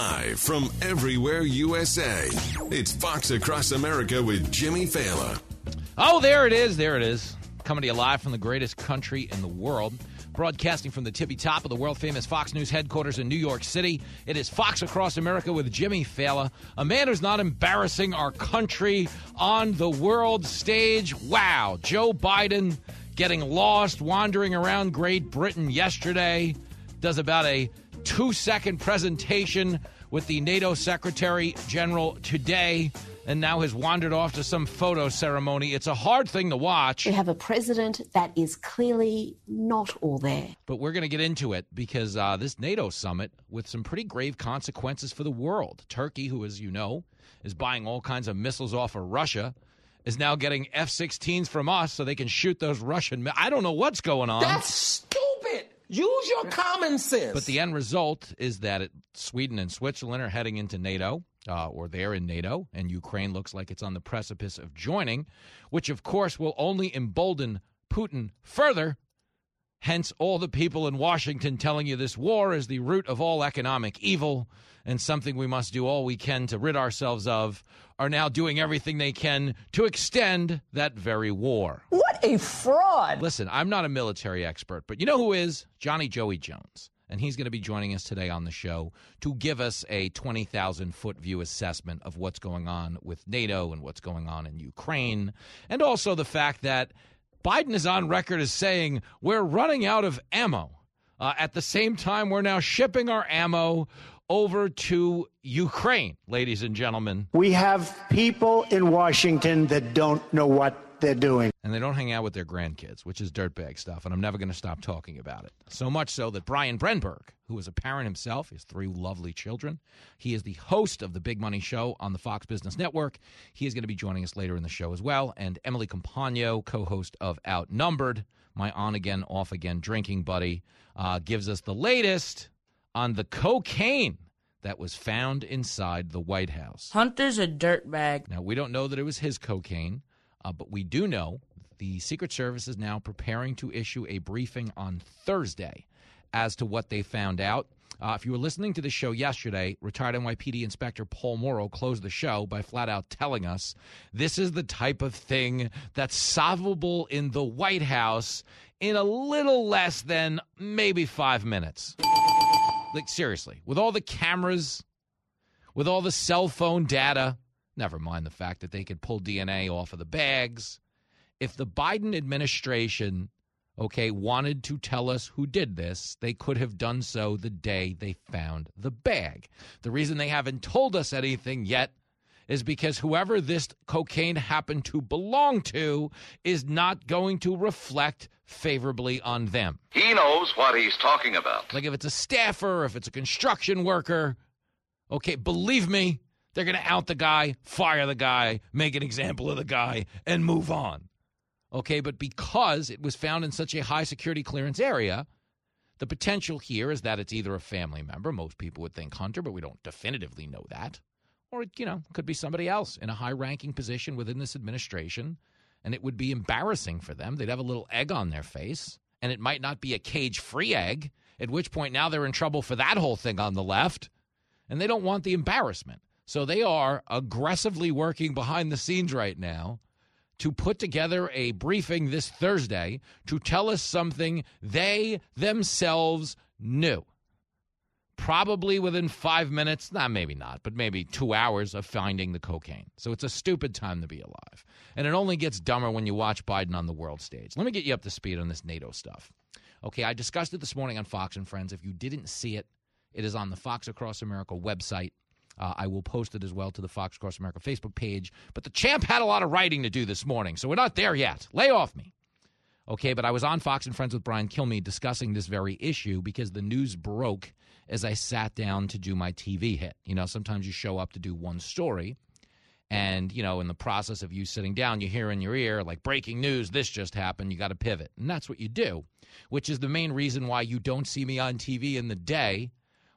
Live from everywhere USA, it's Fox Across America with Jimmy Failla. Oh, there it is. There it is. Coming to you live from the greatest country in the world. Broadcasting from the tippy top of the world famous Fox News headquarters in New York City. It is Fox Across America with Jimmy Failla, a man who's not embarrassing our country on the world stage. Wow. Joe Biden getting lost, wandering around Great Britain yesterday, does about a two second presentation with the NATO Secretary General today and now has wandered off to some photo ceremony. It's a hard thing to watch. We have a president that is clearly not all there. But we're going to get into it because uh, this NATO summit, with some pretty grave consequences for the world. Turkey, who, as you know, is buying all kinds of missiles off of Russia, is now getting F 16s from us so they can shoot those Russian. Mi- I don't know what's going on. That's stupid. Use your common sense. But the end result is that it, Sweden and Switzerland are heading into NATO, uh, or they're in NATO, and Ukraine looks like it's on the precipice of joining, which of course will only embolden Putin further. Hence, all the people in Washington telling you this war is the root of all economic evil and something we must do all we can to rid ourselves of are now doing everything they can to extend that very war. what a fraud. Listen, I'm not a military expert, but you know who is? Johnny Joey Jones. And he's going to be joining us today on the show to give us a 20,000 foot view assessment of what's going on with NATO and what's going on in Ukraine. And also the fact that Biden is on record as saying we're running out of ammo. Uh, at the same time, we're now shipping our ammo over to Ukraine, ladies and gentlemen. We have people in Washington that don't know what they're doing. and they don't hang out with their grandkids, which is dirtbag stuff, and I'm never going to stop talking about it. So much so that Brian Brenberg, who is a parent himself, has three lovely children. He is the host of the Big Money Show on the Fox Business Network. He is going to be joining us later in the show as well. And Emily Compagno, co-host of Outnumbered, my on-again, off-again drinking buddy, uh, gives us the latest on the cocaine that was found inside the White House. Hunter's a dirtbag. Now, we don't know that it was his cocaine, uh, but we do know the Secret Service is now preparing to issue a briefing on Thursday as to what they found out. Uh, if you were listening to the show yesterday, retired NYPD Inspector Paul Mauro closed the show by flat out telling us this is the type of thing that's solvable in the White House in a little less than maybe five minutes. Like, seriously, with all the cameras, with all the cell phone data, never mind the fact that they could pull DNA off of the bags. If the Biden administration, okay, wanted to tell us who did this, they could have done so the day they found the bag. The reason they haven't told us anything yet is because whoever this cocaine happened to belong to is not going to reflect favorably on them. He knows what he's talking about. Like if it's a staffer, if it's a construction worker, okay, believe me, they're going to out the guy, fire the guy, make an example of the guy, and move on. Okay, but because it was found in such a high security clearance area, the potential here is that it's either a family member. Most people would think Hunter, but we don't definitively know that. Or, it, you know, could be somebody else in a high ranking position within this administration. And it would be embarrassing for them. They'd have a little egg on their face. And it might not be a cage free egg, at which point now they're in trouble for that whole thing on the left. And they don't want the embarrassment. So they are aggressively working behind the scenes right now to put together a briefing this Thursday to tell us something they themselves knew. probably within five minutes, not maybe not, but maybe two hours of finding the cocaine. So it's a stupid time to be alive. And it only gets dumber when you watch Biden on the world stage. Let me get you up to speed on this NATO stuff. Okay, I discussed it this morning on Fox and Friends. If you didn't see it, it is on the Fox Across America website. Uh, I will post it as well to the Fox Across America Facebook page. But the champ had a lot of writing to do this morning, so we're not there yet. Lay off me. Okay, but I was on Fox and Friends with Brian Kilmeade discussing this very issue because the news broke as I sat down to do my TV hit. You know, sometimes you show up to do one story, and, you know, in the process of you sitting down, you hear in your ear, like, breaking news, this just happened, you got to pivot. And that's what you do, which is the main reason why you don't see me on TV in the day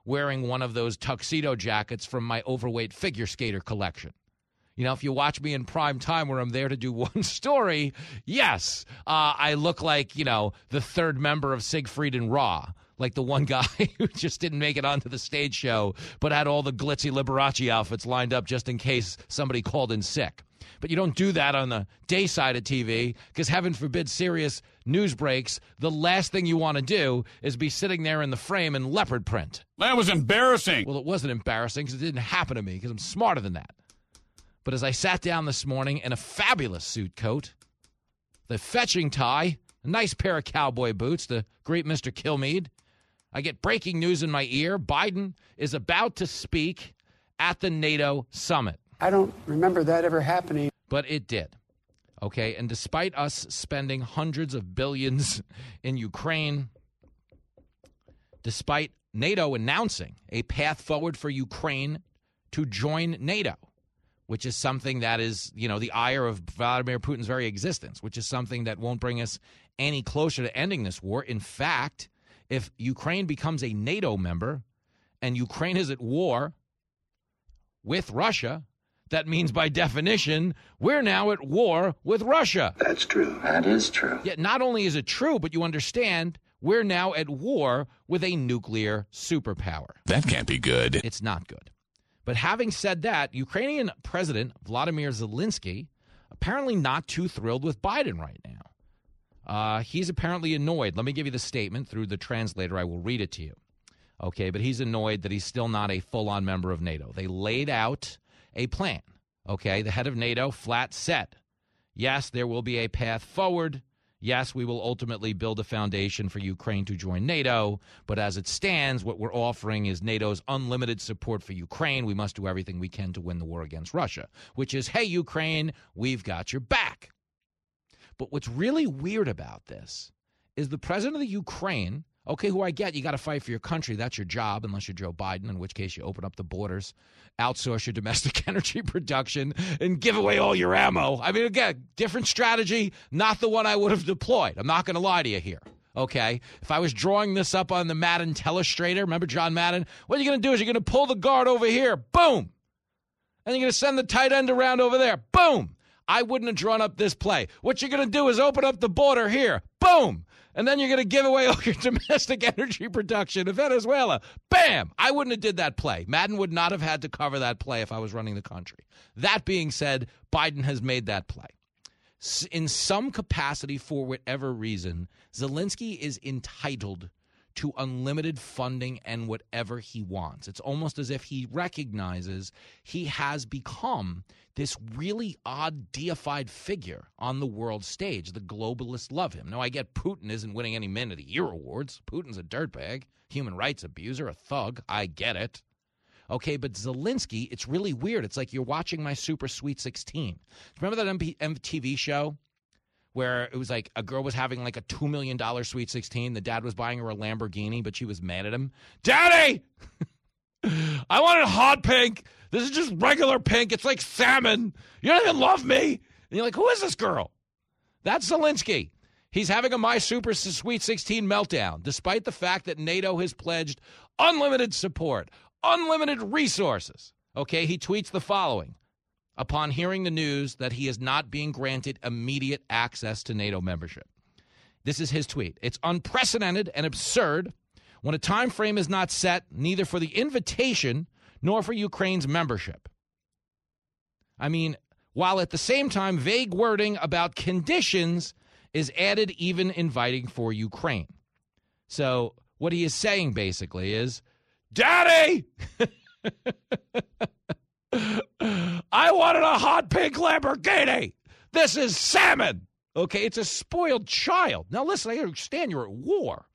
wearing one of those tuxedo jackets from my overweight figure skater collection. You know, if you watch me in prime time where I'm there to do one story, yes, uh, I look like, you know, the third member of Siegfried and Roy, like the one guy who just didn't make it onto the stage show, but had all the glitzy Liberace outfits lined up just in case somebody called in sick. But you don't do that on the day side of TV because, heaven forbid, serious news breaks. The last thing you want to do is be sitting there in the frame in leopard print. That was embarrassing. Well, it wasn't embarrassing because it didn't happen to me because I'm smarter than that. But as I sat down this morning in a fabulous suit coat, the fetching tie, a nice pair of cowboy boots, the great Mr. Kilmeade, I get breaking news in my ear. Biden is about to speak at the NATO summit. I don't remember that ever happening. But it did. Okay. And despite us spending hundreds of billions in Ukraine, despite NATO announcing a path forward for Ukraine to join NATO, which is something that is, you know, the ire of Vladimir Putin's very existence, which is something that won't bring us any closer to ending this war. In fact, if Ukraine becomes a NATO member and Ukraine is at war with Russia, that means by definition, we're now at war with Russia. That's true. That is true. Yet not only is it true, but you understand we're now at war with a nuclear superpower. That can't be good. It's not good. But having said that, Ukrainian President Vladimir Zelensky apparently not too thrilled with Biden right now. Uh, he's apparently annoyed. Let me give you the statement through the translator. I will read it to you. Okay, but he's annoyed that he's still not a full on member of NATO. They laid out a plan. Okay, the head of NATO flat set. Yes, there will be a path forward. Yes, we will ultimately build a foundation for Ukraine to join NATO, but as it stands, what we're offering is NATO's unlimited support for Ukraine. We must do everything we can to win the war against Russia, which is, hey, Ukraine, we've got your back. But what's really weird about this is the president of the Ukraine, okay, who I get, you got to fight for your country. That's your job, unless you're Joe Biden, in which case you open up the borders, outsource your domestic energy production, and give away all your ammo. I mean, again, different strategy, not the one I would have deployed. I'm not going to lie to you here. Okay. If I was drawing this up on the Madden telestrator, remember John Madden? What you're going to do is you're going to pull the guard over here. Boom. And you're going to send the tight end around over there. Boom. I wouldn't have drawn up this play. What you're going to do is open up the border here. Boom. And then you're going to give away all your domestic energy production to Venezuela. Bam! I wouldn't have did that play. Madden would not have had to cover that play if I was running the country. That being said, Biden has made that play. In some capacity, for whatever reason, Zelensky is entitled to unlimited funding and whatever he wants. It's almost as if he recognizes he has become this really odd deified figure on the world stage. The globalists love him. Now, I get Putin isn't winning any Men of the Year awards. Putin's a dirtbag, human rights abuser, a thug. I get it. Okay, but Zelensky, it's really weird. It's like you're watching my Super Sweet 16. Remember that MTV show where it was like a girl was having like a $2 million Sweet 16. The dad was buying her a Lamborghini, but she was mad at him. Daddy! I wanted hot pink. This is just regular pink. It's like salmon. You don't even love me. And you're like, who is this girl? That's Zelensky. He's having a My Super Sweet 16 meltdown, despite the fact that NATO has pledged unlimited support, unlimited resources. Okay, he tweets the following upon hearing the news that he is not being granted immediate access to NATO membership. This is his tweet. It's unprecedented and absurd when a time frame is not set neither for the invitation nor for Ukraine's membership. I mean, while at the same time vague wording about conditions is added even inviting for Ukraine. So, what he is saying basically is Daddy! I wanted a hot pink Lamborghini. This is salmon. Okay, it's a spoiled child. Now, listen, I understand you're at war.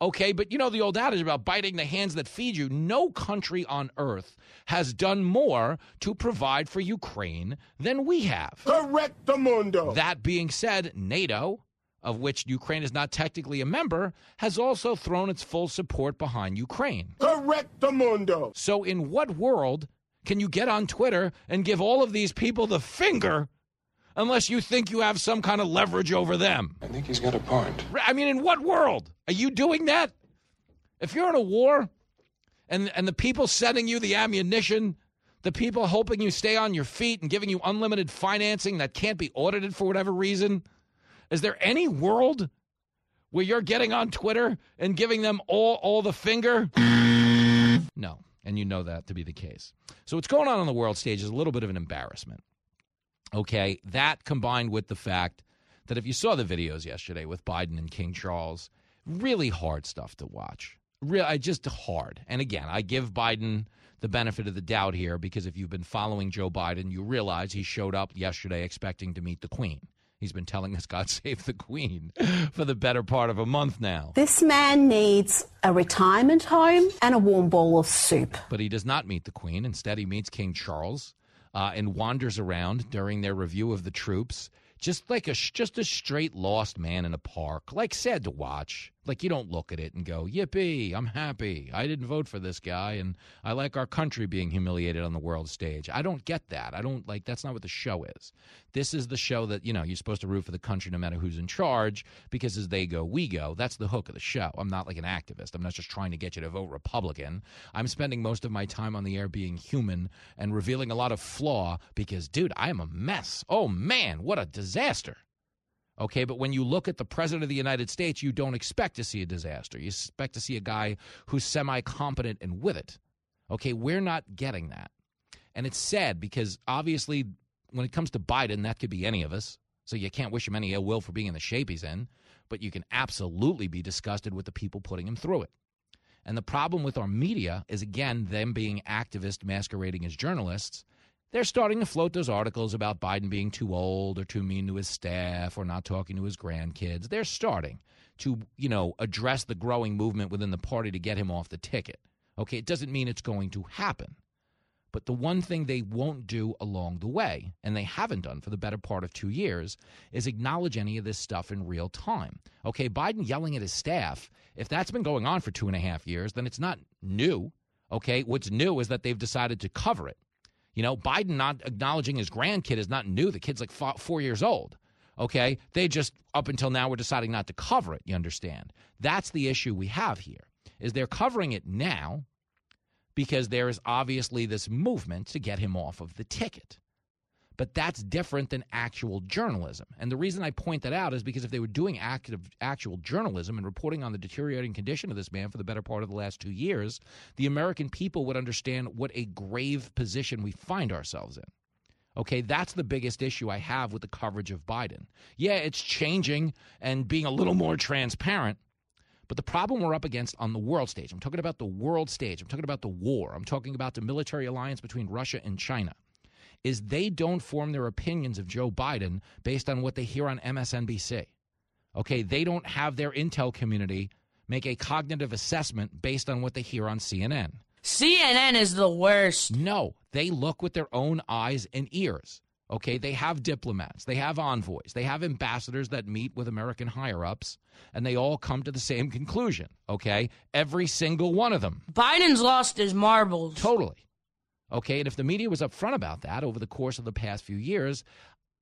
Okay, but you know the old adage about biting the hands that feed you. No country on earth has done more to provide for Ukraine than we have. Correct, the mundo. That being said, NATO, of which Ukraine is not technically a member, has also thrown its full support behind Ukraine. Correct, the mundo. So, in what world can you get on Twitter and give all of these people the finger unless you think you have some kind of leverage over them? I think he's got a point. I mean, in what world are you doing that? If you're in a war and, and the people sending you the ammunition, the people helping you stay on your feet and giving you unlimited financing that can't be audited for whatever reason, is there any world where you're getting on Twitter and giving them all, all the finger? No. And you know that to be the case. So, what's going on on the world stage is a little bit of an embarrassment. Okay. That combined with the fact that if you saw the videos yesterday with Biden and King Charles, really hard stuff to watch. Real, just hard. And again, I give Biden the benefit of the doubt here because if you've been following Joe Biden, you realize he showed up yesterday expecting to meet the Queen. He's been telling us God save the Queen for the better part of a month now. This man needs a retirement home and a warm bowl of soup. But he does not meet the Queen. Instead, he meets King Charles uh, and wanders around during their review of the troops, just like a just a straight lost man in a park. Like sad to watch. Like you don't look at it and go, "Yippee! I'm happy. I didn't vote for this guy, and I like our country being humiliated on the world stage." I don't get that. I don't like. That's not what the show is. This is the show that you know you're supposed to root for the country no matter who's in charge because as they go, we go. That's the hook of the show. I'm not like an activist. I'm not just trying to get you to vote Republican. I'm spending most of my time on the air being human and revealing a lot of flaw because, dude, I am a mess. Oh man, what a disaster. Okay, but when you look at the president of the United States, you don't expect to see a disaster. You expect to see a guy who's semi competent and with it. Okay, we're not getting that. And it's sad because obviously, when it comes to Biden, that could be any of us. So you can't wish him any ill will for being in the shape he's in, but you can absolutely be disgusted with the people putting him through it. And the problem with our media is, again, them being activists masquerading as journalists they're starting to float those articles about Biden being too old or too mean to his staff or not talking to his grandkids. They're starting to, you know, address the growing movement within the party to get him off the ticket. Okay, it doesn't mean it's going to happen. But the one thing they won't do along the way, and they haven't done for the better part of two years, is acknowledge any of this stuff in real time. Okay, Biden yelling at his staff, if that's been going on for two and a half years, then it's not new. Okay, what's new is that they've decided to cover it. You know, Biden not acknowledging his grandkid is not new. The kid's like four years old. Okay. They just, up until now, were deciding not to cover it. You understand? That's the issue we have here is they're covering it now because there is obviously this movement to get him off of the ticket. But that's different than actual journalism. And the reason I point that out is because if they were doing active, actual journalism and reporting on the deteriorating condition of this man for the better part of the last two years, the American people would understand what a grave position we find ourselves in. Okay, that's the biggest issue I have with the coverage of Biden. Yeah, it's changing and being a little more transparent. But the problem we're up against on the world stage, I'm talking about the world stage, I'm talking about the war, I'm talking about the military alliance between Russia and China is they don't form their opinions of Joe Biden based on what they hear on MSNBC. Okay, they don't have their intel community make a cognitive assessment based on what they hear on CNN. CNN is the worst. No, they look with their own eyes and ears. Okay, they have diplomats, they have envoys, they have ambassadors that meet with American higher ups, and they all come to the same conclusion. Okay, every single one of them. Biden's lost his marbles. Totally. Okay, and if the media was upfront about that over the course of the past few years,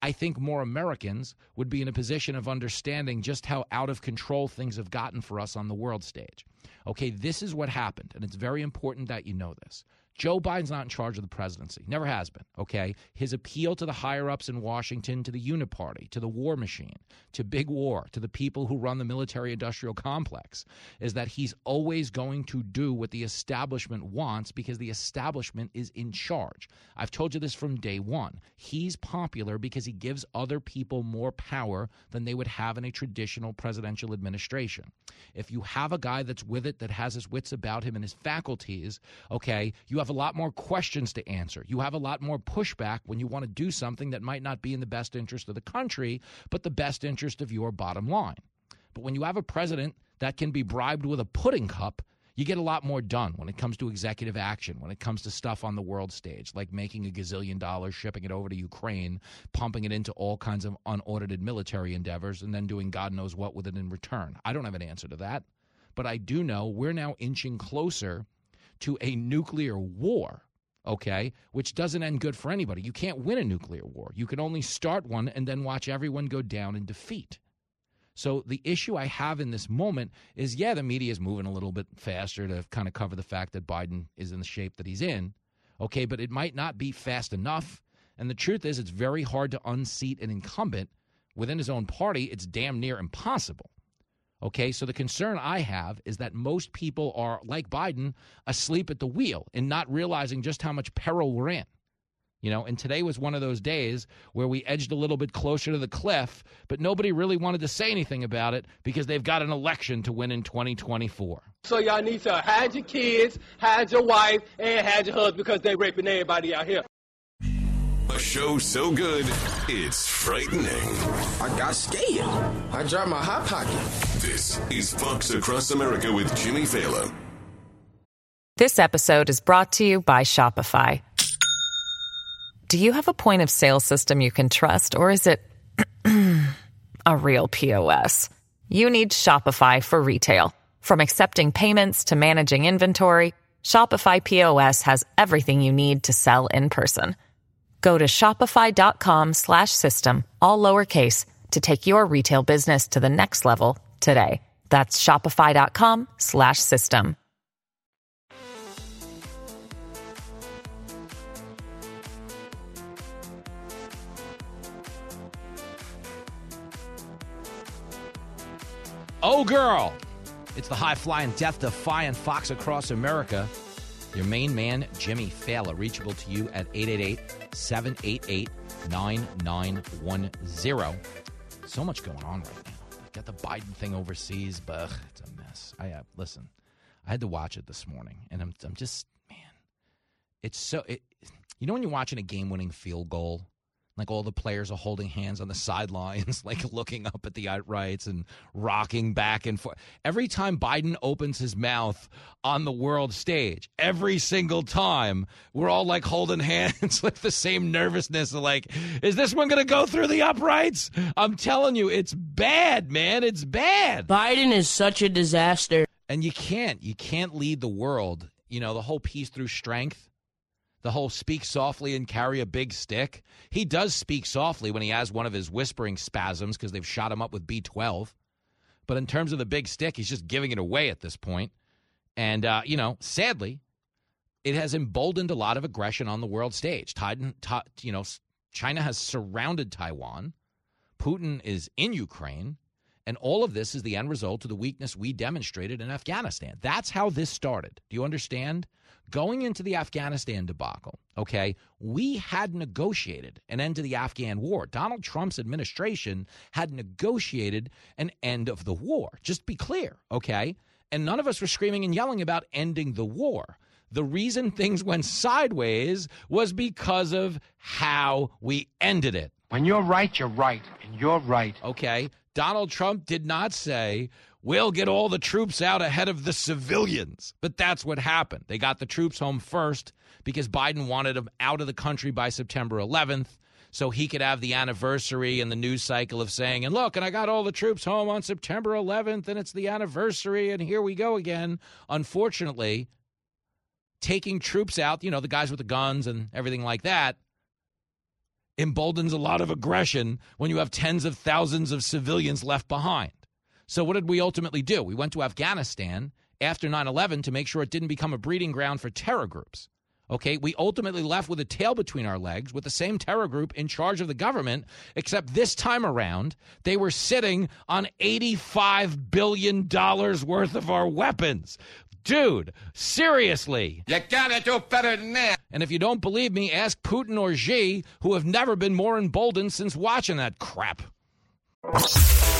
I think more Americans would be in a position of understanding just how out of control things have gotten for us on the world stage. Okay, this is what happened, and it's very important that you know this. Joe Biden's not in charge of the presidency. Never has been, okay? His appeal to the higher ups in Washington, to the Uniparty, to the war machine, to big war, to the people who run the military industrial complex is that he's always going to do what the establishment wants because the establishment is in charge. I've told you this from day one. He's popular because he gives other people more power than they would have in a traditional presidential administration. If you have a guy that's with it, that has his wits about him and his faculties, okay, you have a lot more questions to answer. You have a lot more pushback when you want to do something that might not be in the best interest of the country, but the best interest of your bottom line. But when you have a president that can be bribed with a pudding cup, you get a lot more done when it comes to executive action, when it comes to stuff on the world stage, like making a gazillion dollars, shipping it over to Ukraine, pumping it into all kinds of unaudited military endeavors, and then doing God knows what with it in return. I don't have an answer to that. But I do know we're now inching closer to a nuclear war, okay, which doesn't end good for anybody. You can't win a nuclear war. You can only start one and then watch everyone go down in defeat. So the issue I have in this moment is yeah, the media is moving a little bit faster to kind of cover the fact that Biden is in the shape that he's in. Okay, but it might not be fast enough. And the truth is, it's very hard to unseat an incumbent within his own party. It's damn near impossible. Okay, so the concern I have is that most people are, like Biden, asleep at the wheel and not realizing just how much peril we're in. You know, and today was one of those days where we edged a little bit closer to the cliff, but nobody really wanted to say anything about it because they've got an election to win in 2024. So y'all need to hide your kids, hide your wife, and hide your husband because they're raping everybody out here. A show so good, it's frightening. I got scared. I dropped my hot pocket. This is Fox Across America with Jimmy Failla. This episode is brought to you by Shopify. Do you have a point of sale system you can trust, or is it a real POS? You need Shopify for retail. From accepting payments to managing inventory, Shopify POS has everything you need to sell in person. Go to shopify.com slash system, all lowercase, to take your retail business to the next level today. That's shopify.com slash system. Oh, girl! It's the high flying, death defying Fox across America. Your main man, Jimmy Failla, reachable to you at 888 788 9910. So much going on right now. Got the Biden thing overseas, but it's a mess. I uh, listen. I had to watch it this morning, and I'm I'm just man, it's so it. You know when you're watching a game-winning field goal, like all the players are holding hands on the sidelines, like looking up at the outrights and rocking back and forth. Every time Biden opens his mouth on the world stage, every single time, we're all like holding hands with the same nervousness of like, is this one going to go through the uprights? I'm telling you, it's bad, man. It's bad. Biden is such a disaster. And you can't, you can't lead the world. You know, the whole peace through strength the whole speak softly and carry a big stick. He does speak softly when he has one of his whispering spasms because they've shot him up with B12. But in terms of the big stick, he's just giving it away at this point. And, uh, you know, sadly, it has emboldened a lot of aggression on the world stage. Titan, you know, China has surrounded Taiwan. Putin is in Ukraine. And all of this is the end result of the weakness we demonstrated in Afghanistan. That's how this started. Do you understand? Going into the Afghanistan debacle, okay, we had negotiated an end to the Afghan war. Donald Trump's administration had negotiated an end of the war. Just be clear, okay? And none of us were screaming and yelling about ending the war. The reason things went sideways was because of how we ended it. When you're right, you're right, and you're right. Okay. Donald Trump did not say, we'll get all the troops out ahead of the civilians. But that's what happened. They got the troops home first because Biden wanted them out of the country by September 11th so he could have the anniversary and the news cycle of saying, and look, and I got all the troops home on September 11th, and it's the anniversary, and here we go again. Unfortunately, taking troops out, you know, the guys with the guns and everything like that, emboldens a lot of aggression when you have tens of thousands of civilians left behind. So, what did we ultimately do? We went to Afghanistan after 9 11 to make sure it didn't become a breeding ground for terror groups. Okay, we ultimately left with a tail between our legs with the same terror group in charge of the government, except this time around, they were sitting on $85 billion worth of our weapons. Dude, seriously. You gotta do better than that. And if you don't believe me, ask Putin or Xi, who have never been more emboldened since watching that crap.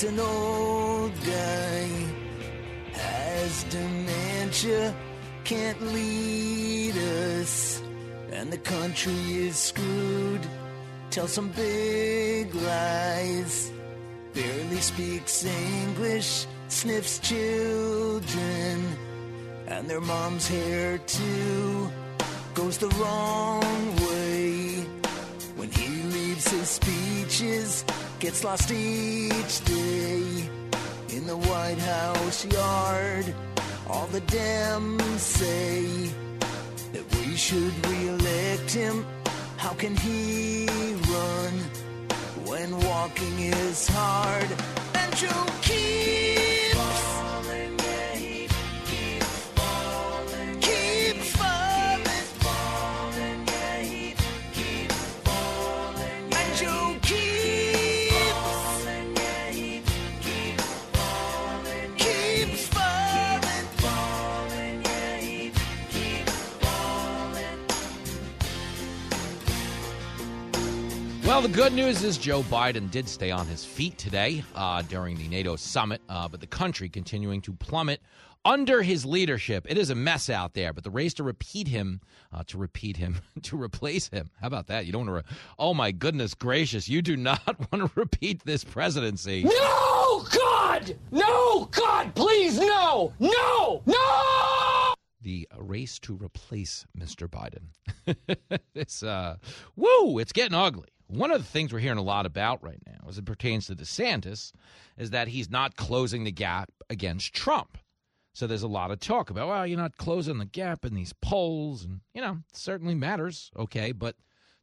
He's an old guy, has dementia, can't lead us, and the country is screwed. Tell some big lies, barely speaks English, sniffs children, and their mom's hair too goes the wrong way when he leaves his speeches gets lost each day in the White House yard. All the Dems say that we should re-elect him. How can he run when walking is hard? And you keeps Well, the good news is Joe Biden did stay on his feet today uh, during the NATO summit, uh, but the country continuing to plummet under his leadership. It is a mess out there, but the race to repeat him, uh, to repeat him, to replace him. How about that? You don't want to. Re- oh my goodness gracious! You do not want to repeat this presidency. No, God! No, God, please, no! No! No! the race to replace Mr. Biden. it's uh woo, it's getting ugly. One of the things we're hearing a lot about right now as it pertains to DeSantis is that he's not closing the gap against Trump. So there's a lot of talk about, well, you're not closing the gap in these polls and you know, certainly matters, okay, but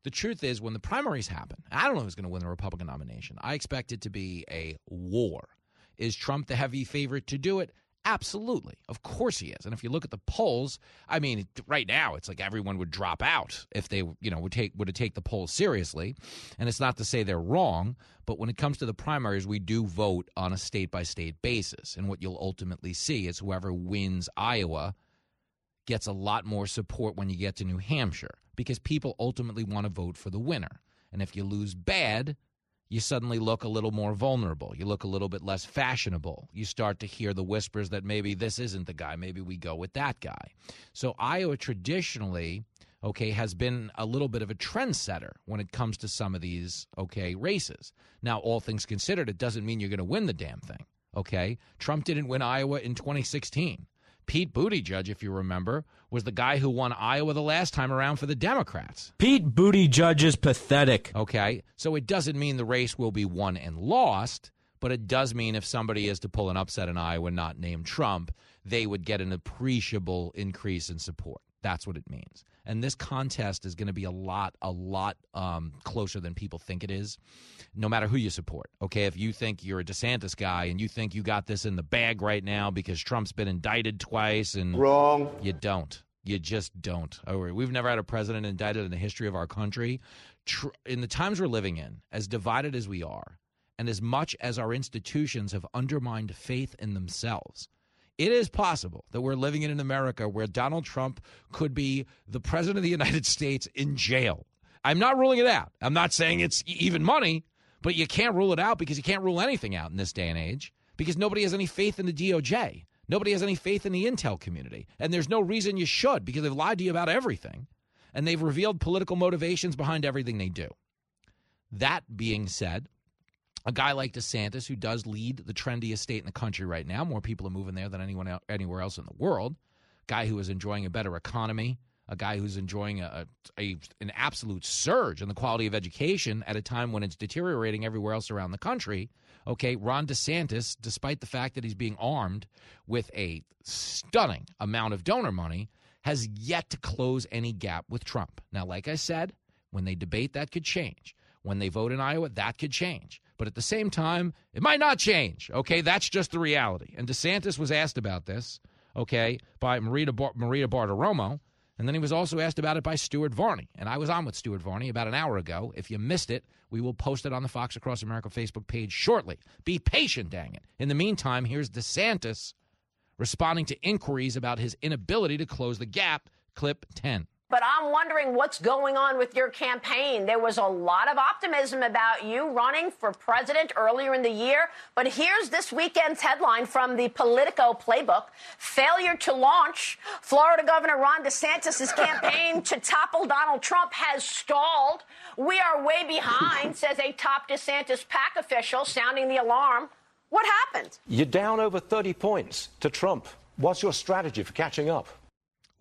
the truth is when the primaries happen, I don't know who's going to win the Republican nomination. I expect it to be a war. Is Trump the heavy favorite to do it? Absolutely. Of course he is. And if you look at the polls, I mean, right now it's like everyone would drop out if they, you know, would take would take the polls seriously. And it's not to say they're wrong, but when it comes to the primaries, we do vote on a state by state basis. And what you'll ultimately see is whoever wins Iowa gets a lot more support when you get to New Hampshire because people ultimately want to vote for the winner. And if you lose bad, you suddenly look a little more vulnerable. You look a little bit less fashionable. You start to hear the whispers that maybe this isn't the guy. Maybe we go with that guy. So Iowa traditionally, okay, has been a little bit of a trendsetter when it comes to some of these, okay, races. Now, all things considered, it doesn't mean you're going to win the damn thing, okay? Trump didn't win Iowa in 2016. Pete Buttigieg, judge if you remember, was the guy who won Iowa the last time around for the Democrats. Pete Buttigieg judge is pathetic. Okay, so it doesn't mean the race will be won and lost, but it does mean if somebody is to pull an upset in Iowa, not name Trump, they would get an appreciable increase in support. That's what it means. And this contest is going to be a lot, a lot um, closer than people think it is, no matter who you support. Okay, if you think you're a DeSantis guy and you think you got this in the bag right now because Trump's been indicted twice and Wrong. you don't. You just don't. We've never had a president indicted in the history of our country. In the times we're living in, as divided as we are, and as much as our institutions have undermined faith in themselves, it is possible that we're living in an America where Donald Trump could be the president of the United States in jail. I'm not ruling it out. I'm not saying it's even money, but you can't rule it out because you can't rule anything out in this day and age because nobody has any faith in the DOJ. Nobody has any faith in the intel community. And there's no reason you should because they've lied to you about everything and they've revealed political motivations behind everything they do. That being said, a guy like DeSantis, who does lead the trendiest state in the country right now, more people are moving there than anyone else, anywhere else in the world. Guy who is enjoying a better economy, a guy who's enjoying a, a, an absolute surge in the quality of education at a time when it's deteriorating everywhere else around the country. Okay, Ron DeSantis, despite the fact that he's being armed with a stunning amount of donor money, has yet to close any gap with Trump. Now, like I said, when they debate, that could change. When they vote in Iowa, that could change. But at the same time, it might not change. Okay, that's just the reality. And DeSantis was asked about this, okay, by Maria, Bar- Maria Bartiromo. And then he was also asked about it by Stuart Varney. And I was on with Stuart Varney about an hour ago. If you missed it, we will post it on the Fox Across America Facebook page shortly. Be patient, dang it. In the meantime, here's DeSantis responding to inquiries about his inability to close the gap. Clip 10. But I'm wondering what's going on with your campaign. There was a lot of optimism about you running for president earlier in the year. But here's this weekend's headline from the Politico playbook Failure to launch. Florida Governor Ron DeSantis' campaign to topple Donald Trump has stalled. We are way behind, says a top DeSantis PAC official, sounding the alarm. What happened? You're down over 30 points to Trump. What's your strategy for catching up?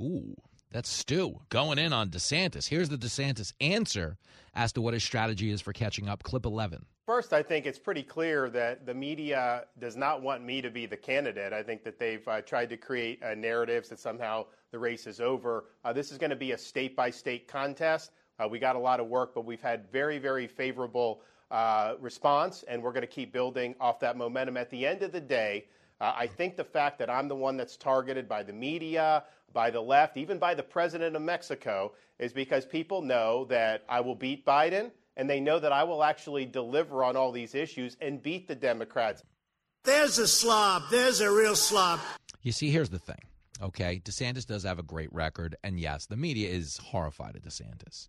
Ooh. That's Stu going in on DeSantis. Here's the DeSantis answer as to what his strategy is for catching up. Clip 11. First, I think it's pretty clear that the media does not want me to be the candidate. I think that they've uh, tried to create uh, narratives that somehow the race is over. Uh, this is going to be a state by state contest. Uh, we got a lot of work, but we've had very, very favorable uh, response, and we're going to keep building off that momentum. At the end of the day, uh, I think the fact that I'm the one that's targeted by the media, by the left, even by the president of Mexico, is because people know that I will beat Biden and they know that I will actually deliver on all these issues and beat the Democrats. There's a slob. There's a real slob. You see, here's the thing. Okay, DeSantis does have a great record, and yes, the media is horrified of DeSantis.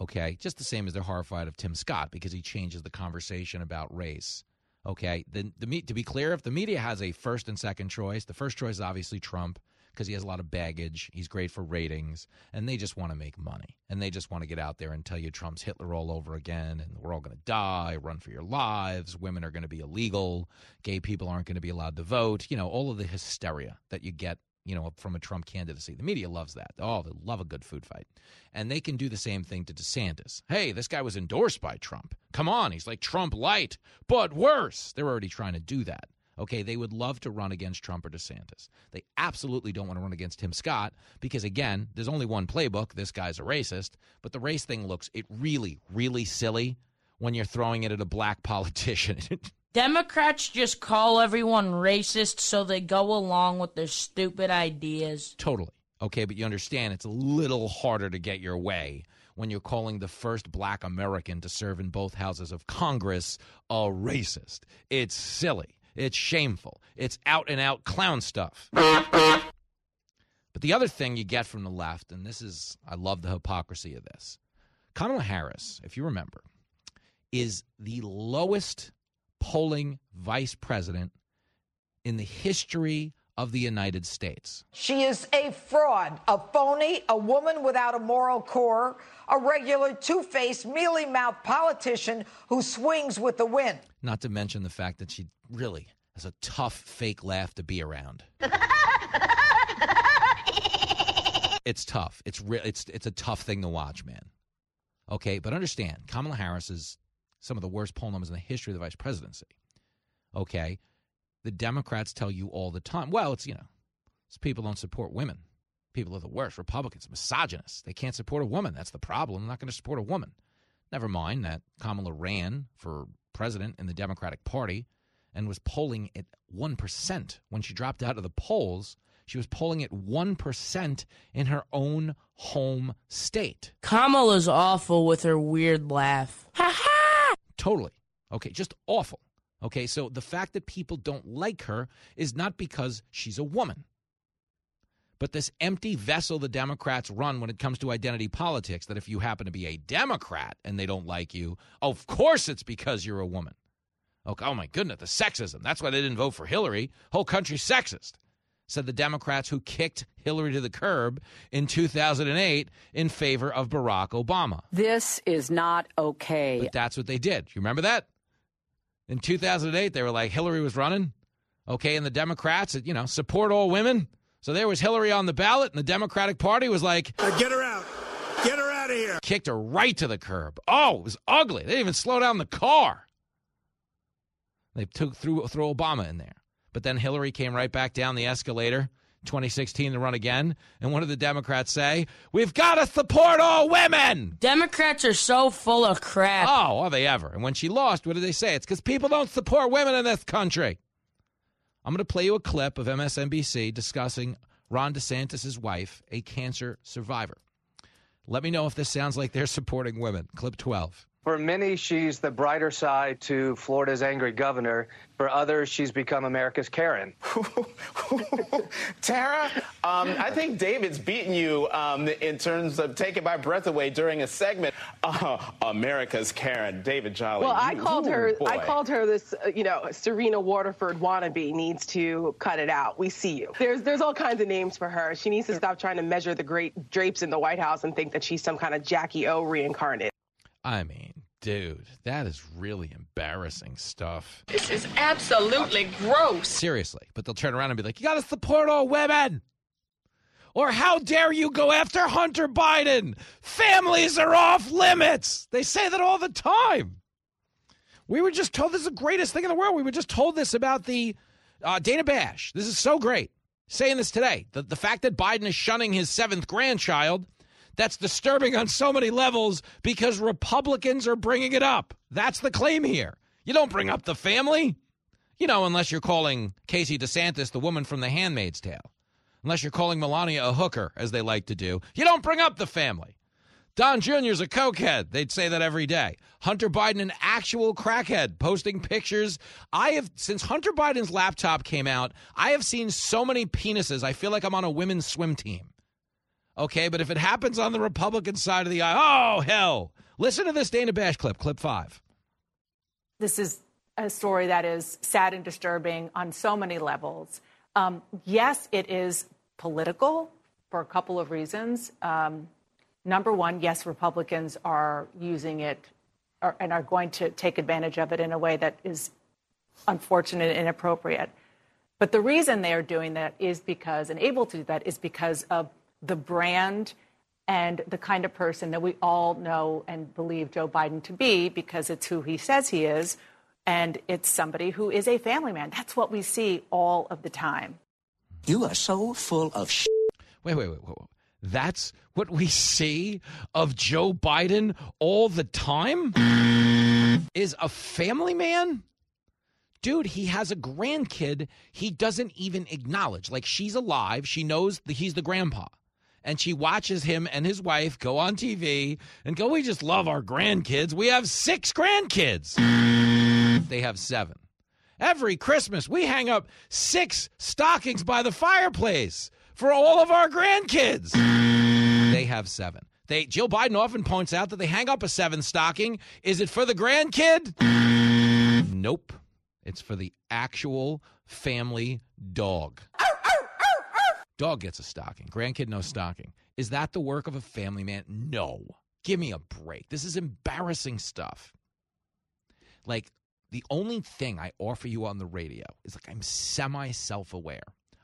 Okay, just the same as they're horrified of Tim Scott because he changes the conversation about race. Okay, the, the to be clear, if the media has a first and second choice, the first choice is obviously Trump because he has a lot of baggage. He's great for ratings, and they just want to make money. And they just want to get out there and tell you Trump's Hitler all over again, and we're all going to die, run for your lives, women are going to be illegal, gay people aren't going to be allowed to vote. You know, all of the hysteria that you get you know, from a Trump candidacy. The media loves that. Oh, they love a good food fight. And they can do the same thing to DeSantis. Hey, this guy was endorsed by Trump. Come on, he's like Trump light, but worse. They're already trying to do that. Okay, they would love to run against Trump or DeSantis. They absolutely don't want to run against Tim Scott because, again, there's only one playbook. This guy's a racist. But the race thing looks it really, really silly when you're throwing it at a black politician. Democrats just call everyone racist so they go along with their stupid ideas. Totally. Okay, but you understand it's a little harder to get your way when you're calling the first black American to serve in both houses of Congress a racist. It's silly. It's shameful. It's out and out clown stuff. But the other thing you get from the left, and this is, I love the hypocrisy of this Kamala Harris, if you remember, is the lowest polling vice president in the history of the United States. She is a fraud, a phony, a woman without a moral core, a regular two faced, mealy mouthed politician who swings with the wind. Not to mention the fact that she really has a tough fake laugh to be around. it's tough. It's re- it's it's a tough thing to watch, man. Okay, but understand, Kamala Harris is some of the worst poll numbers in the history of the vice presidency. Okay, the Democrats tell you all the time, well, it's you know, it's people don't support women. People are the worst. Republicans, misogynists. They can't support a woman. That's the problem. They're not going to support a woman. Never mind that Kamala ran for president in the Democratic Party and was polling at 1% when she dropped out of the polls. She was polling at 1% in her own home state. Kamala's awful with her weird laugh. Ha ha! Totally. Okay, just awful. Okay, so the fact that people don't like her is not because she's a woman. But this empty vessel the Democrats run when it comes to identity politics, that if you happen to be a Democrat and they don't like you, of course it's because you're a woman. Okay, oh my goodness, the sexism. That's why they didn't vote for Hillary. Whole country sexist. Said the Democrats who kicked Hillary to the curb in 2008 in favor of Barack Obama. This is not okay. But that's what they did. You remember that? In 2008, they were like, Hillary was running. Okay, and the Democrats, you know, support all women. So there was Hillary on the ballot, and the Democratic Party was like, uh, Get her out. Get her out of here. Kicked her right to the curb. Oh, it was ugly. They didn't even slow down the car. They took threw, threw Obama in there. But then Hillary came right back down the escalator, 2016 to run again. And what did the Democrats say? We've got to support all women. Democrats are so full of crap. Oh, are they ever? And when she lost, what did they say? It's because people don't support women in this country. I'm going to play you a clip of MSNBC discussing Ron DeSantis' wife, a cancer survivor. Let me know if this sounds like they're supporting women. Clip 12. For many, she's the brighter side to Florida's angry governor. For others, she's become America's Karen. Tara, um, I think David's beaten you um, in terms of taking my breath away during a segment. Uh, America's Karen, David Jolly. Well, I you, called ooh, her. Boy. I called her this. Uh, you know, Serena Waterford wannabe needs to cut it out. We see you. There's there's all kinds of names for her. She needs to stop trying to measure the great drapes in the White House and think that she's some kind of Jackie O reincarnate. I mean, dude, that is really embarrassing stuff. This is absolutely gross. Seriously. But they'll turn around and be like, you got to support all women. Or how dare you go after Hunter Biden? Families are off limits. They say that all the time. We were just told this is the greatest thing in the world. We were just told this about the uh, Dana Bash. This is so great. Saying this today. The, the fact that Biden is shunning his seventh grandchild that's disturbing on so many levels because Republicans are bringing it up. That's the claim here. You don't bring up the family, you know, unless you're calling Casey DeSantis the woman from The Handmaid's Tale, unless you're calling Melania a hooker, as they like to do. You don't bring up the family. Don Jr.'s a cokehead. They'd say that every day. Hunter Biden, an actual crackhead, posting pictures. I have, since Hunter Biden's laptop came out, I have seen so many penises. I feel like I'm on a women's swim team. Okay, but if it happens on the Republican side of the aisle, oh, hell. Listen to this Dana Bash clip, clip five. This is a story that is sad and disturbing on so many levels. Um, yes, it is political for a couple of reasons. Um, number one, yes, Republicans are using it and are going to take advantage of it in a way that is unfortunate and inappropriate. But the reason they are doing that is because, and able to do that, is because of the brand and the kind of person that we all know and believe Joe Biden to be because it's who he says he is. And it's somebody who is a family man. That's what we see all of the time. You are so full of shit. Wait, wait, wait, wait, wait. That's what we see of Joe Biden all the time? Mm. Is a family man? Dude, he has a grandkid he doesn't even acknowledge. Like she's alive, she knows that he's the grandpa and she watches him and his wife go on TV and go, We just love our grandkids. We have six grandkids. they have seven. Every Christmas, we hang up six stockings by the fireplace for all of our grandkids. they have seven. They Jill Biden often points out that they hang up a seventh stocking. Is it for the grandkid? Nope. It's for the actual family dog. Dog gets a stocking. Grandkid, no stocking. Is that the work of a family man? No. Give me a break. This is embarrassing stuff. Like, the only thing I offer you on the radio is like I'm semi self aware.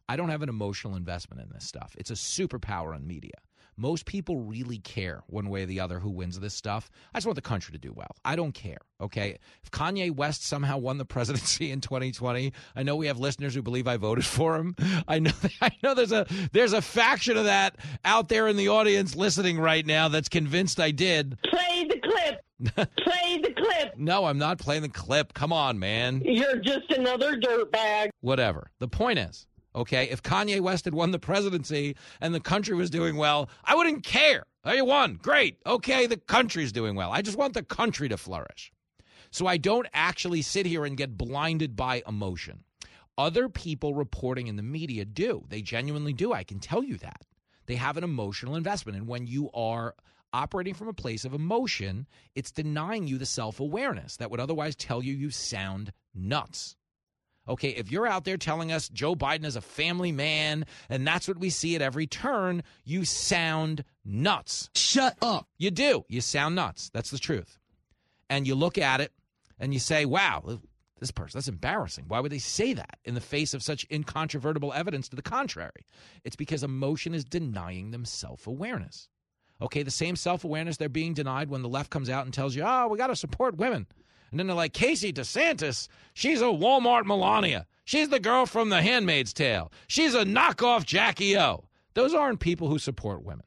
I don't have an emotional investment in this stuff. It's a superpower in media. Most people really care one way or the other who wins this stuff. I just want the country to do well. I don't care. Okay. If Kanye West somehow won the presidency in 2020, I know we have listeners who believe I voted for him. I know I know there's a there's a faction of that out there in the audience listening right now that's convinced I did. Play the clip. Play the clip. No, I'm not playing the clip. Come on, man. You're just another dirtbag. Whatever. The point is, Okay, if Kanye West had won the presidency and the country was doing well, I wouldn't care. He won. Great. Okay, the country's doing well. I just want the country to flourish. So I don't actually sit here and get blinded by emotion. Other people reporting in the media do. They genuinely do. I can tell you that. They have an emotional investment. And when you are operating from a place of emotion, it's denying you the self awareness that would otherwise tell you you sound nuts. Okay, if you're out there telling us Joe Biden is a family man and that's what we see at every turn, you sound nuts. Shut up. You do. You sound nuts. That's the truth. And you look at it and you say, wow, this person, that's embarrassing. Why would they say that in the face of such incontrovertible evidence to the contrary? It's because emotion is denying them self awareness. Okay, the same self awareness they're being denied when the left comes out and tells you, oh, we got to support women. And then they're like, Casey DeSantis, she's a Walmart Melania. She's the girl from The Handmaid's Tale. She's a knockoff Jackie O. Those aren't people who support women.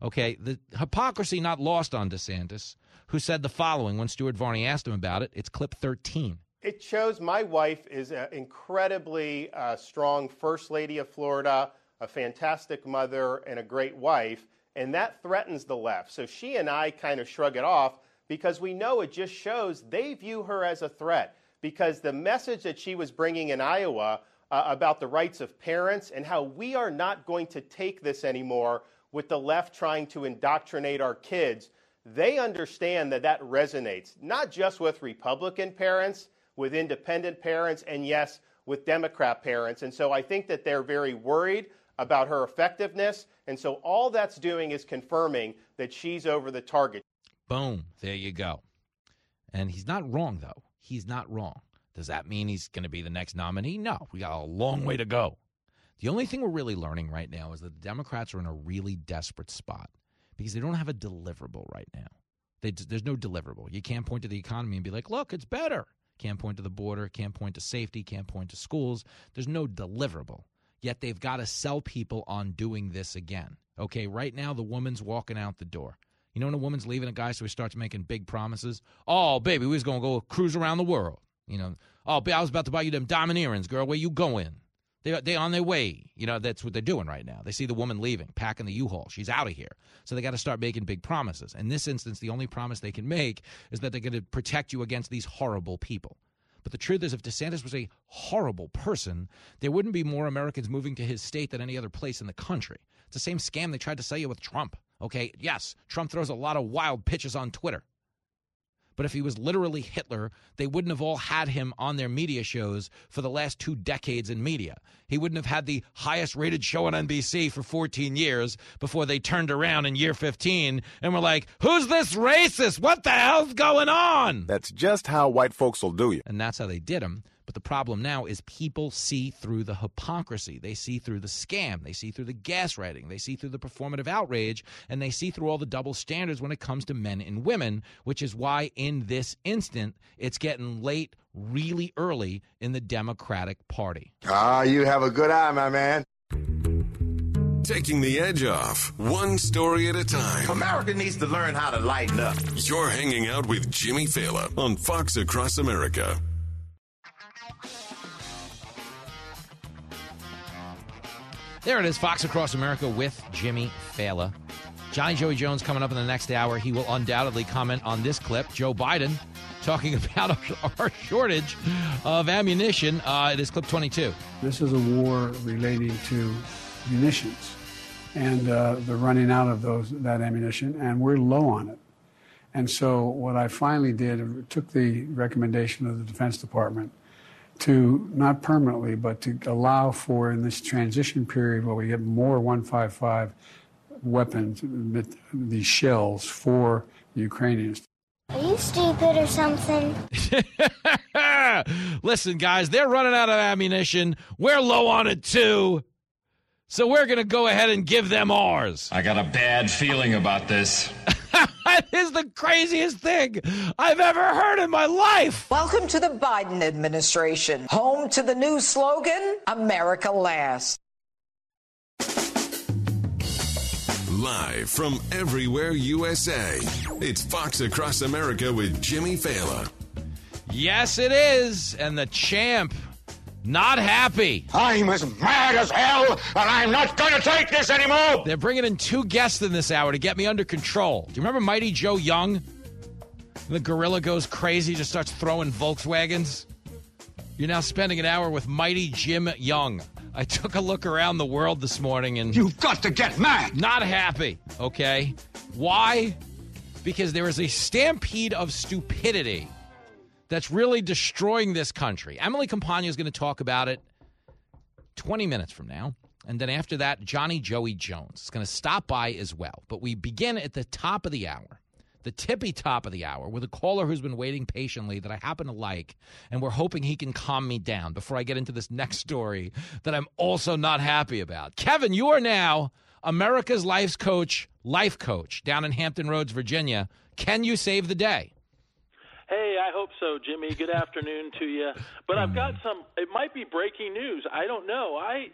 Okay, the hypocrisy not lost on DeSantis, who said the following when Stuart Varney asked him about it. It's clip 13. It shows my wife is an incredibly uh, strong First Lady of Florida, a fantastic mother, and a great wife, and that threatens the left. So she and I kind of shrug it off because we know it just shows they view her as a threat because the message that she was bringing in Iowa uh, about the rights of parents and how we are not going to take this anymore with the left trying to indoctrinate our kids, they understand that that resonates not just with Republican parents, with independent parents, and yes, with Democrat parents. And so I think that they're very worried about her effectiveness. And so all that's doing is confirming that she's over the target. Boom. There you go. And he's not wrong, though. He's not wrong. Does that mean he's going to be the next nominee? No. We got a long way to go. The only thing we're really learning right now is that the Democrats are in a really desperate spot because they don't have a deliverable right now. They, there's no deliverable. You can't point to the economy and be like, look, it's better. Can't point to the border, can't point to safety, can't point to schools. There's no deliverable. Yet they've got to sell people on doing this again. Okay, right now the woman's walking out the door. You know when a woman's leaving a guy so he starts making big promises? Oh, baby, we was going to go cruise around the world. You know, oh, I was about to buy you them diamond earrings, girl. Where you going? They they on their way. You know, that's what they're doing right now. They see the woman leaving, packing the U-Haul. She's out of here. So they got to start making big promises. In this instance, the only promise they can make is that they're going to protect you against these horrible people. But the truth is, if DeSantis was a horrible person, there wouldn't be more Americans moving to his state than any other place in the country. It's the same scam they tried to sell you with Trump. Okay, yes, Trump throws a lot of wild pitches on Twitter. But if he was literally Hitler, they wouldn't have all had him on their media shows for the last two decades in media. He wouldn't have had the highest rated show on NBC for 14 years before they turned around in year 15 and were like, Who's this racist? What the hell's going on? That's just how white folks will do you. And that's how they did him. But the problem now is people see through the hypocrisy. They see through the scam. They see through the gaslighting. They see through the performative outrage. And they see through all the double standards when it comes to men and women, which is why in this instant, it's getting late really early in the Democratic Party. Ah, you have a good eye, my man. Taking the edge off, one story at a time. America needs to learn how to lighten up. You're hanging out with Jimmy Failla on Fox Across America. There it is, Fox Across America with Jimmy Failla. Johnny Joey Jones coming up in the next hour. He will undoubtedly comment on this clip. Joe Biden talking about our shortage of ammunition. Uh, it is clip 22. This is a war relating to munitions and uh, the running out of those that ammunition, and we're low on it. And so, what I finally did, took the recommendation of the Defense Department to not permanently, but to allow for in this transition period where we get more 155 weapons, these shells for the Ukrainians. Are you stupid or something? Listen, guys, they're running out of ammunition. We're low on it too. So we're going to go ahead and give them ours. I got a bad feeling about this. that is the craziest thing I've ever heard in my life. Welcome to the Biden administration, home to the new slogan America Last. Live from everywhere USA, it's Fox Across America with Jimmy Failla. Yes, it is. And the champ, not happy. I'm as mad as hell, and I'm not going to take this anymore. They're bringing in two guests in this hour to get me under control. Do you remember Mighty Joe Young? The gorilla goes crazy, just starts throwing Volkswagens. You're now spending an hour with Mighty Jim Young. I took a look around the world this morning and. You've got to get mad! Not happy, okay? Why? Because there is a stampede of stupidity that's really destroying this country. Emily Compagno is going to talk about it 20 minutes from now. And then after that, Johnny Joey Jones is going to stop by as well. But we begin at the top of the hour, the tippy top of the hour, with a caller who's been waiting patiently that I happen to like. And we're hoping he can calm me down before I get into this next story that I'm also not happy about. Kevin, you are now America's Life's Coach, Life Coach down in Hampton Roads, Virginia. Can you save the day? Hey, I hope so, Jimmy. Good afternoon to you. But I've got mm. some. It might be breaking news. I don't know. I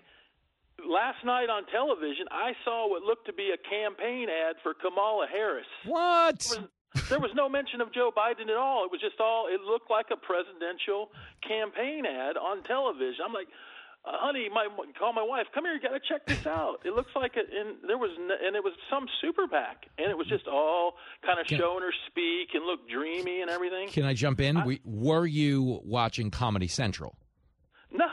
last night on television, I saw what looked to be a campaign ad for Kamala Harris. What? There was, there was no mention of Joe Biden at all. It was just all. It looked like a presidential campaign ad on television. I'm like. Uh, honey, my call my wife. Come here, you got to check this out. It looks like it, and there was, n- and it was some super PAC, and it was just all kind of showing her speak and look dreamy and everything. Can I jump in? we, were you watching Comedy Central? No,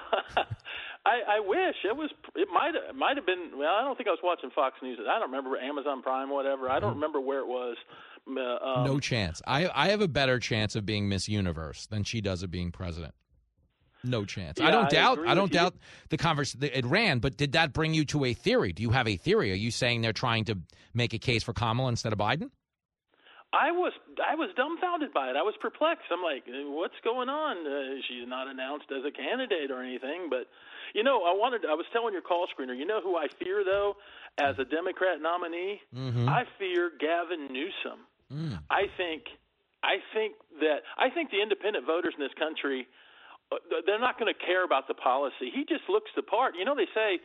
I, I wish it was. It might it might have been. Well, I don't think I was watching Fox News. I don't remember Amazon Prime, or whatever. I don't remember where it was. Uh, Um, no chance. I, I have a better chance of being Miss Universe than she does of being president. No chance. I don't I doubt. I don't with you. doubt the conversation. It ran, but did that bring you to a theory? Do you have a theory? Are you saying they're trying to make a case for Kamala instead of Biden? I was I was dumbfounded by it. I was perplexed. I'm like, what's going on? Uh, she's not announced as a candidate or anything. But you know, I wanted. I was telling your call screener. You know who I fear though, as a Democrat nominee, Mm-hmm. I fear Gavin Newsom. Mm. I think I think that I think the independent voters in this country they're not going to care about the policy. He just looks the part. You know they say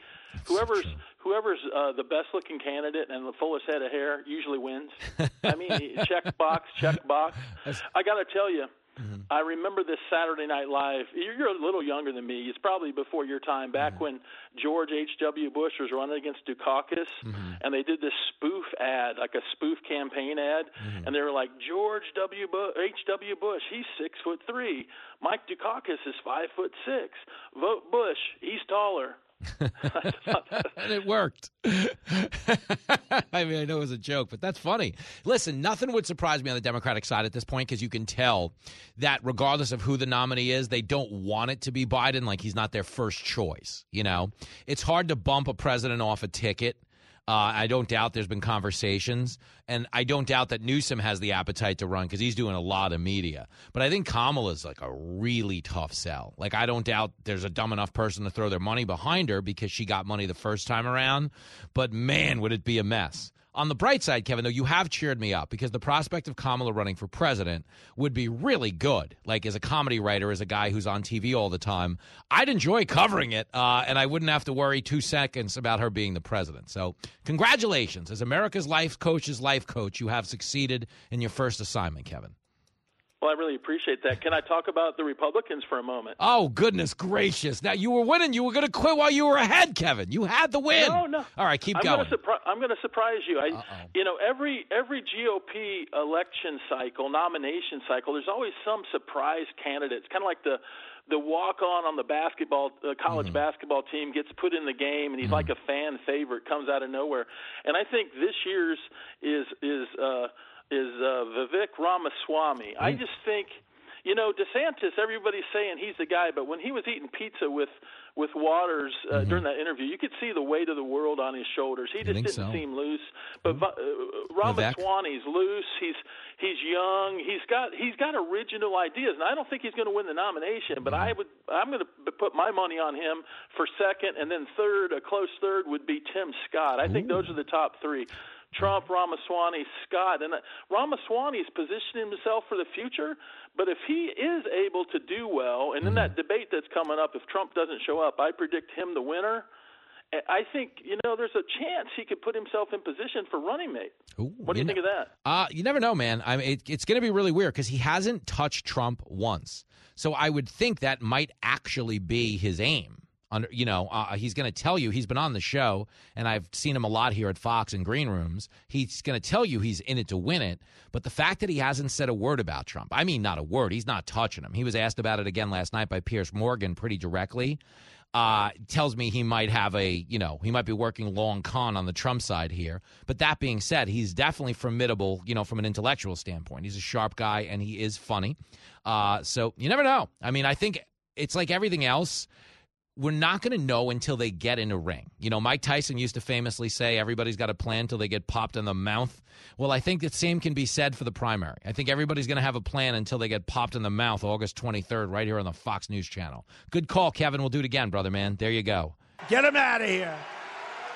whoever's whoever's uh, the best looking candidate and the fullest head of hair usually wins. I mean, check box, check box. I got to tell you, Mm-hmm. I remember this Saturday Night Live. You're you're a little younger than me. It's probably before your time. Back when George H.W. Bush was running against Dukakis, mm-hmm. and they did this spoof ad, like a spoof campaign ad, mm-hmm. and they were like, George W. Bu- H.W. Bush, he's six foot three. Mike Dukakis is five foot six. Vote Bush, he's taller. And it worked. I mean, I know it was a joke, but that's funny. Listen, nothing would surprise me on the Democratic side at this point because you can tell that regardless of who the nominee is, they don't want it to be Biden. Like he's not their first choice. You know, it's hard to bump a president off a ticket. Uh, I don't doubt there's been conversations, and I don't doubt that Newsom has the appetite to run because he's doing a lot of media. But I think Kamala's like a really tough sell. Like I don't doubt there's a dumb enough person to throw their money behind her because she got money the first time around. But man, would it be a mess. On the bright side, Kevin, though, you have cheered me up because the prospect of Kamala running for president would be really good. Like, as a comedy writer, as a guy who's on TV all the time, I'd enjoy covering it, uh, and I wouldn't have to worry two seconds about her being the president. So, congratulations. As America's life coach's life coach, you have succeeded in your first assignment, Kevin. Well, I really appreciate that. Can I talk about the Republicans for a moment? Oh, goodness gracious. Now, you were winning. You were going to quit while you were ahead, Kevin. You had the win. No, no. All right, keep I'm going. Gonna surpri- I'm going to surprise you. I, you know, every every GOP election cycle, nomination cycle, there's always some surprise candidate. It's kind of like the the walk on on the basketball uh, college basketball team gets put in the game and he's like a fan favorite comes out of nowhere and i think this year's is is uh is uh vivek ramaswamy. I just think you know DeSantis everybody's saying he's the guy but when he was eating pizza with with Watters uh, during that interview you could see the weight of the world on his shoulders. He just didn't so? seem loose. But uh, Ramaswamy's loose. He's he's young. He's got he's got original ideas and I don't think he's going to win the nomination but I would I'm going to put my money on him for second and then third a close third would be Tim Scott. I think those are the top 3 Trump, Ramaswamy, Scott, and uh, is positioning himself for the future. But if he is able to do well, and in that debate that's coming up, if Trump doesn't show up, I predict him the winner. I think you know there's a chance he could put himself in position for running mate. what do you, you think of that? Uh, you never know, man. I mean, it, it's going to be really weird because he hasn't touched Trump once. So I would think that might actually be his aim. Under, you know, uh, he's going to tell you he's been on the show, and I've seen him a lot here at Fox and Green Rooms. He's going to tell you he's in it to win it. But the fact that he hasn't said a word about Trump, I mean, not a word. He's not touching him. He was asked about it again last night by Piers Morgan pretty directly. uh, tells me he might have a, you know, he might be working long con on the Trump side here. But that being said, he's definitely formidable, you know, from an intellectual standpoint. He's a sharp guy and he is funny. Uh, so you never know. I mean, I think it's like everything else. We're not going to know until they get in a ring. You know, Mike Tyson used to famously say everybody's got a plan until they get popped in the mouth. Well, I think the same can be said for the primary. I think everybody's going to have a plan until they get popped in the mouth August 23rd, right here on the Fox News channel. Good call, Kevin. We'll do it again, brother man. There you go. Get him out of here.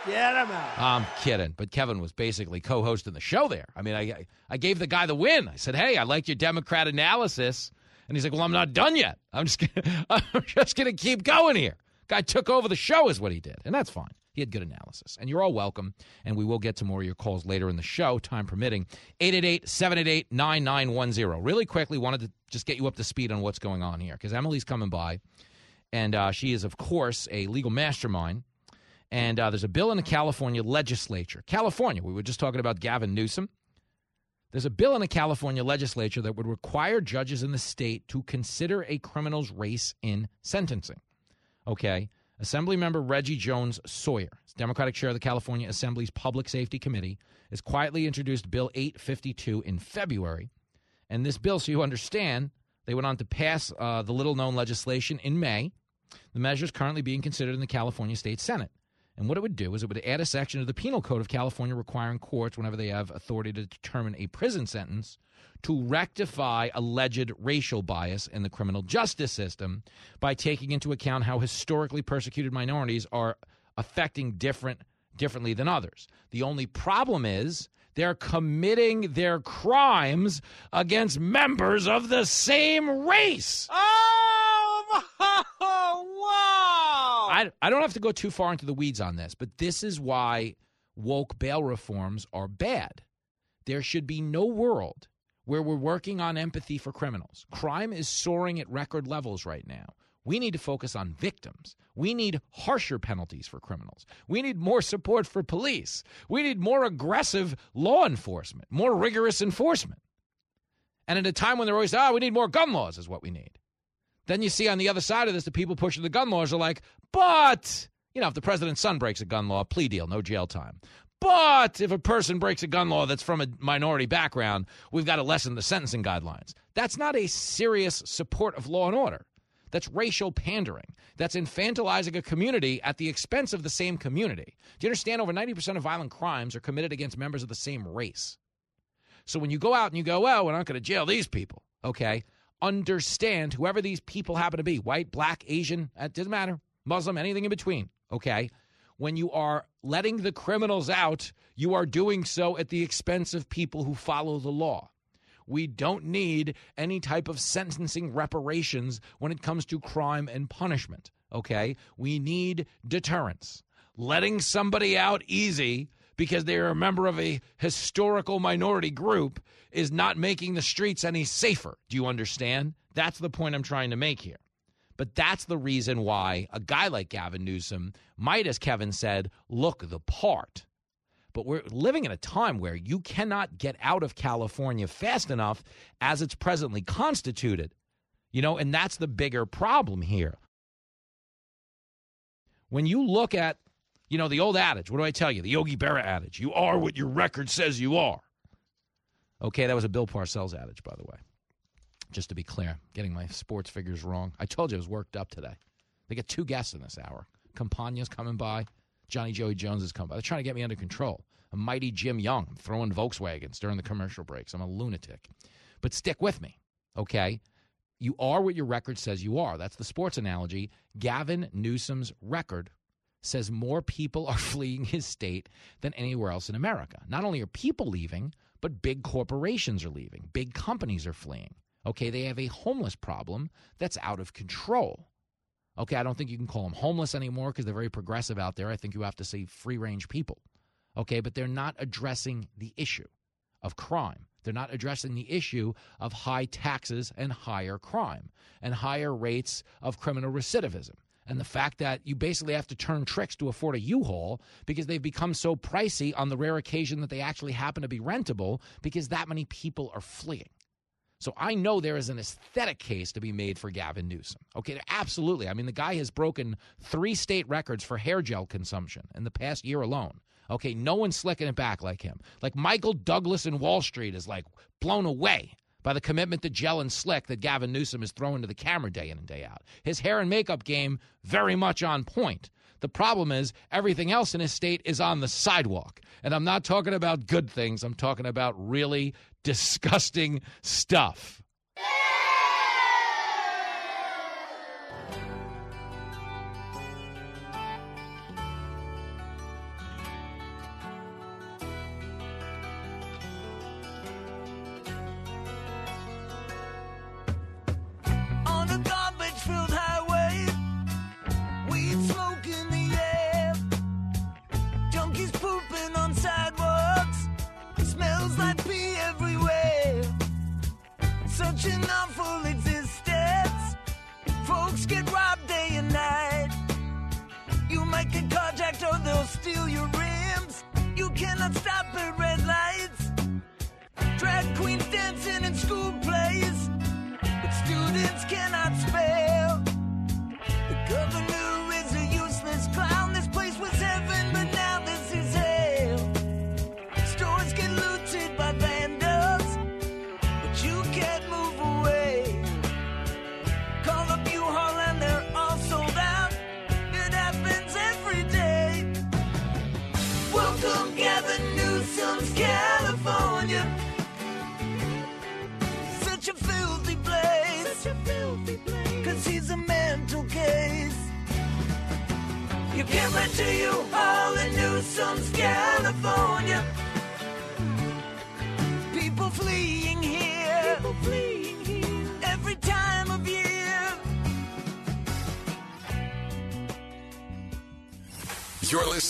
Get him out. I'm kidding, but Kevin was basically co-hosting the show there. I mean, I I gave the guy the win. I said, "Hey, I liked your Democrat analysis," and he's like, "Well, I'm not done yet. I'm just gonna, I'm just going to keep going here." Guy took over the show, is what he did, and that's fine. He had good analysis. And you're all welcome. And we will get to more of your calls later in the show, time permitting. 888 788 9910. Really quickly, wanted to just get you up to speed on what's going on here because Emily's coming by. And uh, she is, of course, a legal mastermind. And uh, there's a bill in the California legislature. California, we were just talking about Gavin Newsom. There's a bill in the California legislature that would require judges in the state to consider a criminal's race in sentencing. Okay. Assemblymember Reggie Jones Sawyer, Democratic chair of the California Assembly's Public Safety Committee, has quietly introduced Bill 852 in February. And this bill, so you understand, they went on to pass uh, the little known legislation in May. The measure is currently being considered in the California State Senate. And what it would do is it would add a section of the Penal Code of California requiring courts, whenever they have authority to determine a prison sentence, to rectify alleged racial bias in the criminal justice system by taking into account how historically persecuted minorities are affecting different differently than others. The only problem is they're committing their crimes against members of the same race. Oh, wow. I, I don't have to go too far into the weeds on this, but this is why woke bail reforms are bad. There should be no world where we're working on empathy for criminals. Crime is soaring at record levels right now. We need to focus on victims. We need harsher penalties for criminals. We need more support for police. We need more aggressive law enforcement, more rigorous enforcement. And at a time when they're always, ah, we need more gun laws, is what we need. Then you see on the other side of this, the people pushing the gun laws are like, but, you know, if the president's son breaks a gun law, plea deal, no jail time. But if a person breaks a gun law that's from a minority background, we've got to lessen the sentencing guidelines. That's not a serious support of law and order. That's racial pandering. That's infantilizing a community at the expense of the same community. Do you understand? Over 90% of violent crimes are committed against members of the same race. So when you go out and you go, well, we're not going to jail these people, okay? Understand whoever these people happen to be white, black, Asian, it doesn't matter, Muslim, anything in between, okay? When you are letting the criminals out, you are doing so at the expense of people who follow the law. We don't need any type of sentencing reparations when it comes to crime and punishment. Okay? We need deterrence. Letting somebody out easy because they're a member of a historical minority group is not making the streets any safer. Do you understand? That's the point I'm trying to make here. But that's the reason why a guy like Gavin Newsom might, as Kevin said, look the part. But we're living in a time where you cannot get out of California fast enough as it's presently constituted. You know, and that's the bigger problem here. When you look at, you know, the old adage, what do I tell you? The Yogi Berra adage you are what your record says you are. Okay, that was a Bill Parcells adage, by the way. Just to be clear, getting my sports figures wrong. I told you I was worked up today. They get two guests in this hour. Compagno's coming by. Johnny Joey Jones is coming by. They're trying to get me under control. A mighty Jim Young. I'm throwing Volkswagens during the commercial breaks. I'm a lunatic. But stick with me, okay? You are what your record says you are. That's the sports analogy. Gavin Newsom's record says more people are fleeing his state than anywhere else in America. Not only are people leaving, but big corporations are leaving, big companies are fleeing. Okay, they have a homeless problem that's out of control. Okay, I don't think you can call them homeless anymore because they're very progressive out there. I think you have to say free range people. Okay, but they're not addressing the issue of crime. They're not addressing the issue of high taxes and higher crime and higher rates of criminal recidivism. And the fact that you basically have to turn tricks to afford a U Haul because they've become so pricey on the rare occasion that they actually happen to be rentable because that many people are fleeing. So I know there is an aesthetic case to be made for Gavin Newsom. Okay, absolutely. I mean, the guy has broken three state records for hair gel consumption in the past year alone. Okay, no one's slicking it back like him. Like Michael Douglas in Wall Street is like blown away by the commitment to gel and slick that Gavin Newsom is throwing to the camera day in and day out. His hair and makeup game very much on point. The problem is everything else in his state is on the sidewalk. And I'm not talking about good things, I'm talking about really disgusting stuff.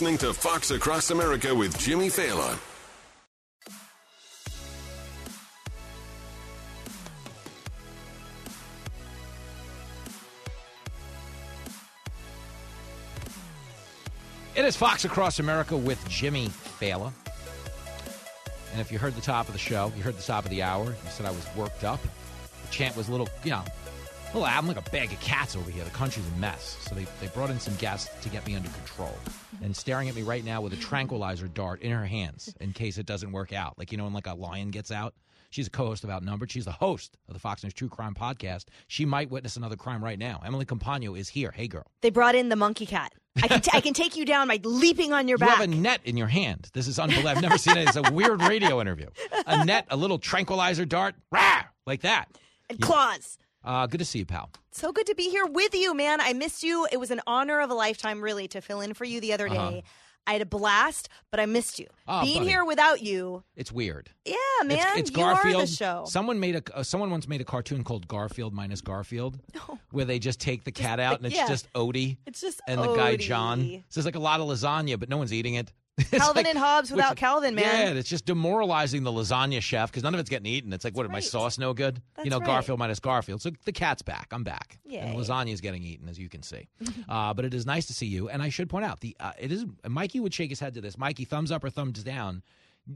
Listening to Fox Across America with Jimmy Failla. It is Fox Across America with Jimmy Failla. And if you heard the top of the show, you heard the top of the hour, you said I was worked up. The chant was a little, you know, a little, I'm like a bag of cats over here. The country's a mess. So they, they brought in some guests to get me under control. And staring at me right now with a tranquilizer dart in her hands in case it doesn't work out. Like, you know, when like a lion gets out. She's a co-host of Outnumbered. She's the host of the Fox News True Crime Podcast. She might witness another crime right now. Emily Compagno is here. Hey, girl. They brought in the monkey cat. I can, t- I can take you down by leaping on your back. You have a net in your hand. This is unbelievable. I've never seen it. It's a weird radio interview. A net, a little tranquilizer dart, rah, like that. and claws. Uh, good to see you, pal. So good to be here with you, man. I missed you. It was an honor of a lifetime, really, to fill in for you the other day. Uh-huh. I had a blast, but I missed you. Oh, Being buddy. here without you, It's weird. yeah, man, it's, it's Garfield. show. Someone made a uh, someone once made a cartoon called Garfield minus Garfield, where they just take the cat out and it's yeah. just Odie. It's just and the guy John. So there's like a lot of lasagna, but no one's eating it. Calvin like- and Hobbes without which- Calvin, man. Yeah, it's just demoralizing the lasagna chef because none of it's getting eaten. It's like, what? My sauce no good? That's you know, right. Garfield minus Garfield. So the cat's back. I'm back. Yay. And lasagna is getting eaten, as you can see. uh, but it is nice to see you. And I should point out, the uh, it is Mikey would shake his head to this. Mikey, thumbs up or thumbs down.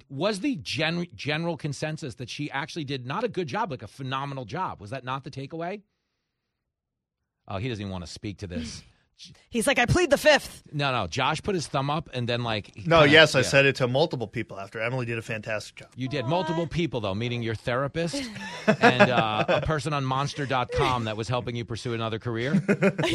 Was the gen- general consensus that she actually did not a good job, like a phenomenal job? Was that not the takeaway? Oh, he doesn't even want to speak to this. He's like, I plead the fifth. No, no. Josh put his thumb up and then like No, kinda- yes, I yeah. said it to multiple people after. Emily did a fantastic job. You did multiple people though, meeting your therapist and uh, a person on Monster.com that was helping you pursue another career.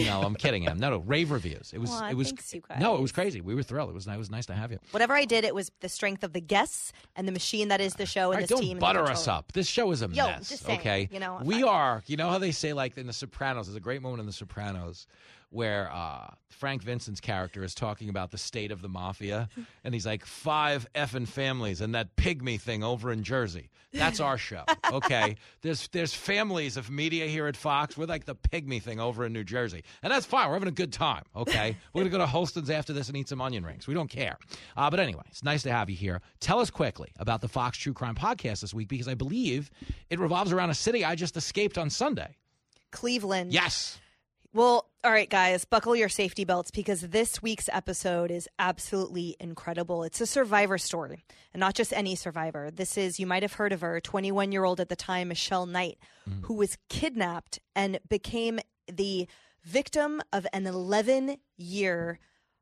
no, I'm kidding him. No, no, rave reviews. It was. Aw, it was. thanks, you No, it was crazy. We were thrilled. It was. It was nice to have you. Whatever I did, it was the strength of the guests and the machine that is the show and All right, this don't team. and the butter us control. up. This show is a Yo, mess. just saying, okay, you know, we are. You know how they say like in The Sopranos. There's a great moment in The Sopranos where uh, Frank Vincent's character is talking about the state of the mafia, and he's like five effing families and that pygmy thing over in Jersey. That's our show. Okay, there's there's families of media here at Fox. We're like the pygmy thing over in New Jersey, and that's fine. We're having a good time. Okay, we're gonna go to Holston's after this and eat some onion rings. We don't care. Uh, but anyway, it's nice to have you here. Tell us quickly about the Fox True Crime podcast this week because I believe it revolves around a city I just escaped on Sunday. Cleveland. Yes. Well, All right, guys, buckle your safety belts because this week's episode is absolutely incredible. It's a survivor story, and not just any survivor. This is, you might have heard of her, 21 year old at the time, Michelle Knight, mm. who was kidnapped and became the victim of an 11 year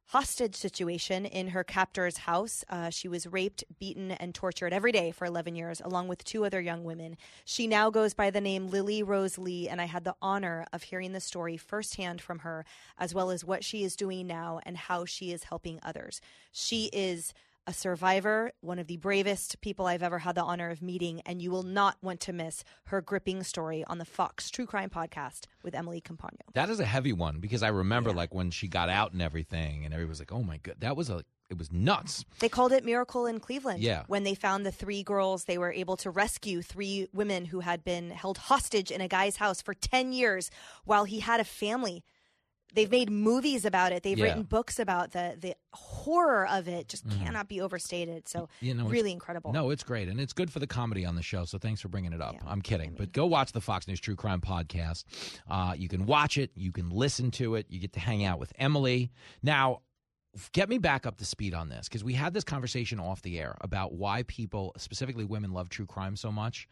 hostage situation in her captor's house. Uh, she was raped, beaten, and tortured every day for 11 years, along with two other young women. She now goes by the name Lily Rose Lee, and I had the honor of hearing the story firsthand from her, as well as what she is doing now and how she is helping others. She is a survivor, one of the bravest people I've ever had the honor of meeting, and you will not want to miss her gripping story on the Fox True Crime podcast with Emily Compagno. That is a heavy one because I remember like when she got out and everything, and everybody was like, "Oh my god, that was a it was nuts." They called it Miracle in Cleveland. Yeah. When they found the three girls, they were able to rescue three women who had been held hostage in a guy's house for 10 years while he had a family. They've made movies about it. They've Yeah. written books about the the horror of it. Just Mhm. cannot be overstated. So You know, really incredible. No, it's great, and it's good for the comedy on the show. So thanks for bringing it up. I'm kidding, but go watch the Fox News True Crime podcast. Uh, you can watch it, you can listen to it, you get to hang out with Emily. Now, get me back up to speed on this because we had this conversation off the air about why people, specifically women, love true crime so much.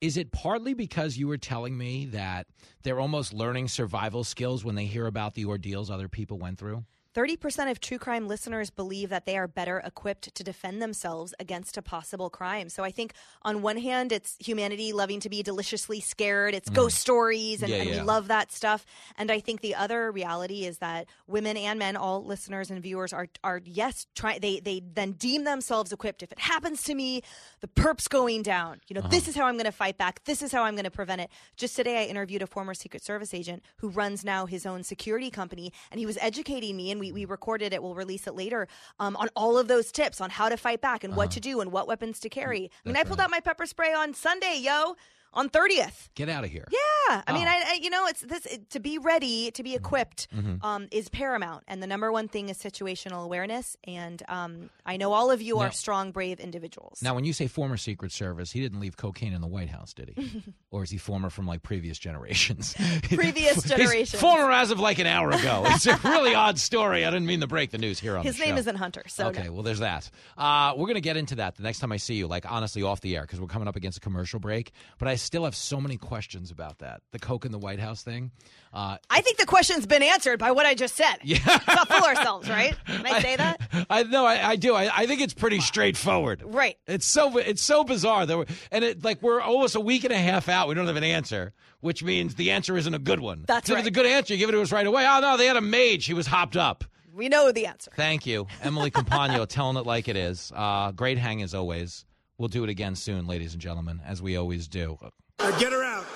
Is it partly because you were telling me that they're almost learning survival skills when they hear about the ordeals other people went through? 30% of true crime listeners believe that they are better equipped to defend themselves against a possible crime. So I think on one hand, it's humanity loving to be deliciously scared. It's mm. ghost stories, and, Yeah, and yeah. we love that stuff. And I think the other reality is that women and men, all listeners and viewers, are are yes, try they they then deem themselves equipped. If it happens to me, the perp's going down. You know, this uh-huh. is how I'm going to fight back. This is how I'm going to prevent it. Just today, I interviewed a former Secret Service agent who runs now his own security company, and he was educating me, and we, we recorded it. We'll release it later um, on all of those tips on how to fight back and what to do and what weapons to carry. I mean, I pulled out my pepper spray on Sunday, yo, on 30th. Get out of here. Yeah, I mean, Oh. I, I you know, it's this it- to be ready, to be equipped, Mhm. um, is paramount, and the number one thing is situational awareness. And um, I know all of you Now- are strong, brave individuals. Now, when you say former Secret Service, he didn't leave cocaine in the White House, did he? or is he former from like previous generations? Previous He's generations. former as of like an hour ago. It's a really odd story. I didn't mean to break the news here on His name show. isn't Hunter, so okay, no. well, there's that. Uh, we're going to get into that the next time I see you, like honestly off the air, because we're coming up against a commercial break. But I still have so many questions about that. The Coke in the White House thing. Uh, I think the question's been answered by what I just said. Yeah, let's not fool ourselves, right? Can I say that? I know I, I do. I, I think it's pretty straightforward. Right. It's so it's so bizarre that we're, and it like we're almost a week and a half out. We don't have an answer, which means the answer isn't a good one. That's if right. it's a good answer, you give it to us right away. Oh no, they had a maid. She was hopped up. We know the answer. Thank you, Emily Compagno, telling it like it is. Uh, great hang as always. We'll do it again soon, ladies and gentlemen, as we always do. Uh, get her out.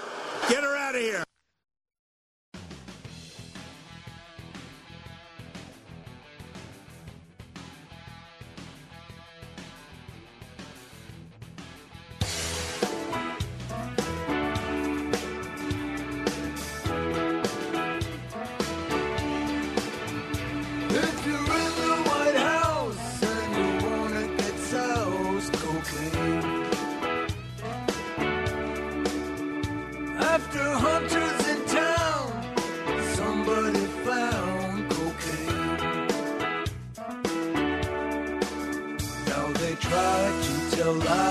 Get her out of here. alive.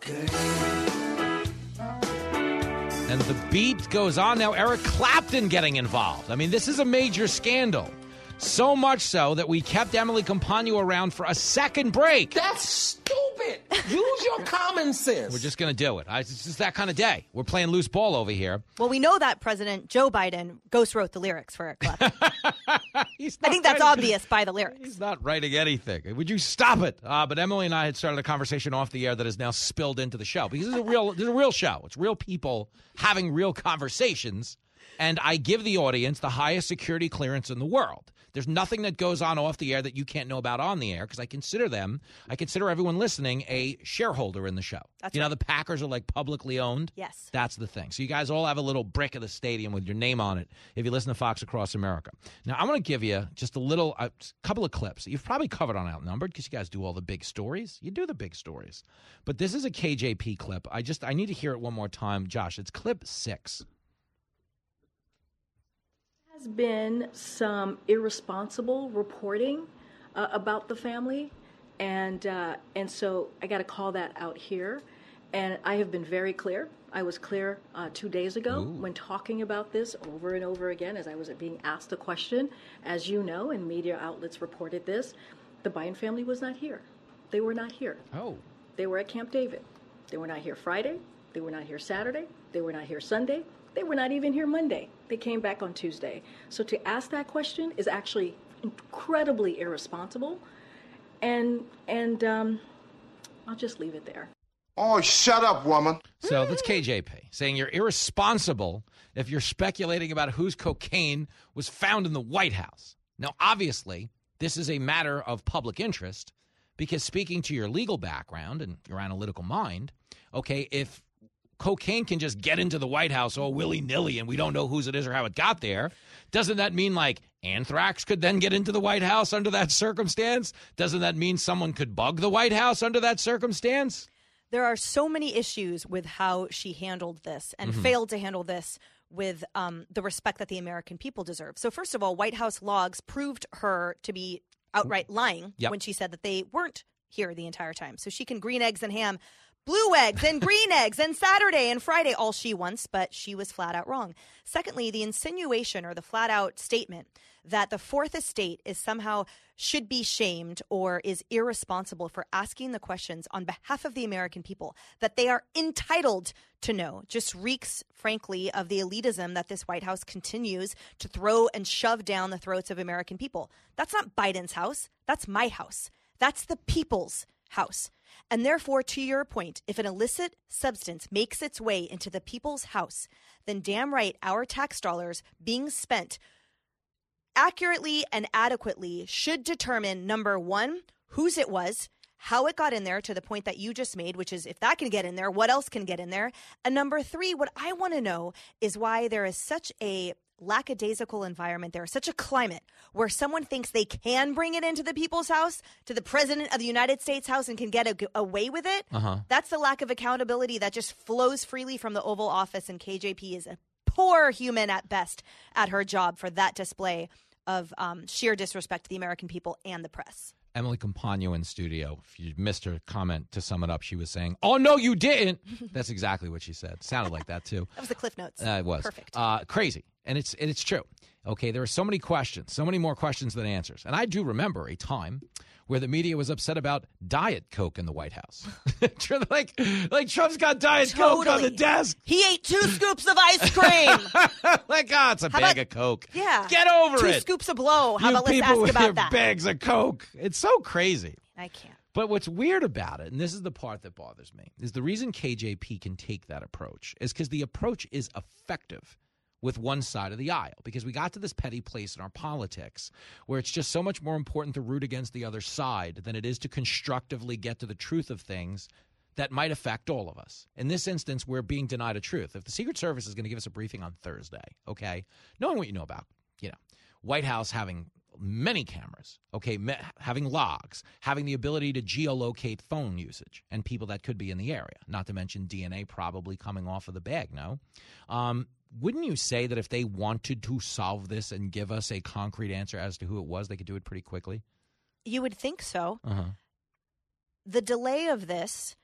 Cocaine. And the beat goes on now. Eric Clapton getting involved. I mean, this is a major scandal. So much so that we kept Emily Compagno around for a second break. That's stupid. Use your common sense. We're just going to do it. I, it's just that kind of day. We're playing loose ball over here. Well, we know that President Joe Biden ghost wrote the lyrics for it. Clapton. I think that's writing- obvious by the lyrics. He's not writing anything. Would you stop it? Uh, but Emily and I had started a conversation off the air that has now spilled into the show because this is a real, this is a real show. It's real people having real conversations. and I give the audience the highest security clearance in the world. There's nothing that goes on off the air that you can't know about on the air because I consider them, I consider everyone listening a shareholder in the show. That's you know, the Packers are like publicly owned. Yes. That's the thing. So you guys all have a little brick of the stadium with your name on it if you listen to Fox Across America. Now, I'm going to give you just a little, uh, a couple of clips that you've probably covered on Outnumbered because you guys do all the big stories. You do the big stories. But this is a KJP clip. I just, I need to hear it one more time. Josh, it's clip six. Has been some irresponsible reporting uh, about the family, and uh, and so I got to call that out here. And I have been very clear. I was clear uh, two days ago when talking about this over and over again as I was being asked the question. As you know, and media outlets reported this, the Biden family was not here. They were not here. Oh. They were at Camp David. They were not here Friday. They were not here Saturday. They were not here Sunday. They were not even here Monday. They came back on Tuesday. So to ask that question is actually incredibly irresponsible. And and um, I'll just leave it there. Oh, shut up, woman. So that's KJP saying you're irresponsible if you're speculating about whose cocaine was found in the White House. Now, obviously, this is a matter of public interest because speaking to your legal background and your analytical mind, okay, if cocaine can just get into the White House all willy nilly and we don't know whose it is or how it got there, doesn't that mean like anthrax could then get into the White House under that circumstance? Doesn't that mean someone could bug the White House under that circumstance? There are so many issues with how she handled this and Mhm. failed to handle this with um, the respect that the American people deserve. So, first of all, White House logs proved her to be outright lying Yep. when she said that they weren't here the entire time. So she can green eggs and ham, blue eggs and green eggs and Saturday and Friday all she wants, but she was flat out wrong. Secondly, the insinuation or the flat out statement that the fourth estate is somehow should be shamed or is irresponsible for asking the questions on behalf of the American people that they are entitled to know just reeks, frankly, of the elitism that this White House continues to throw and shove down the throats of American people. That's not Biden's house. That's my house. That's the people's house. And therefore, to your point, if an illicit substance makes its way into the people's house, then damn right our tax dollars being spent accurately and adequately should determine number one, whose it was, how it got in there to the point that you just made, which is if that can get in there, what else can get in there? And number three, what I want to know is why there is such a lackadaisical environment there, such a climate where someone thinks they can bring it into the people's house, to the president of the United States house, and can get a, away with it. Uh-huh. That's the lack of accountability that just flows freely from the Oval Office, and KJP is a poor human at best at her job for that display of um, sheer disrespect to the American people and the press. Emily Compagno in studio. If you missed her comment to sum it up, she was saying, "Oh no, you didn't." That's exactly what she said. Sounded like that too. That was the Cliff Notes. Uh, it was perfect. uh, crazy, and it's and it's true. Okay, there are so many questions, so many more questions than answers, and I do remember a time where the media was upset about Diet Coke in the White House. like, like Trump's got Diet Coke on the desk. He ate two scoops of ice cream. like, oh, it's a How bag about- of Coke. yeah, Get over two it. scoops of blow. How you about let's people ask with about your that? bags of Coke. It's so crazy. I can't. But what's weird about it, and this is the part that bothers me, is the reason KJP can take that approach is because the approach is effective with one side of the aisle. Because we got to this petty place in our politics where it's just so much more important to root against the other side than it is to constructively get to the truth of things that might affect all of us. In this instance, we're being denied a truth. If the Secret Service is going to give us a briefing on Thursday, okay, knowing what you know about, you know, White House having many cameras, okay, having logs, having the ability to geolocate phone usage and people that could be in the area, not to mention DNA probably coming off of the bag, no? Um, wouldn't you say that if they wanted to solve this and give us a concrete answer as to who it was, they could do it pretty quickly? You would think so. Uh-huh. The delay of this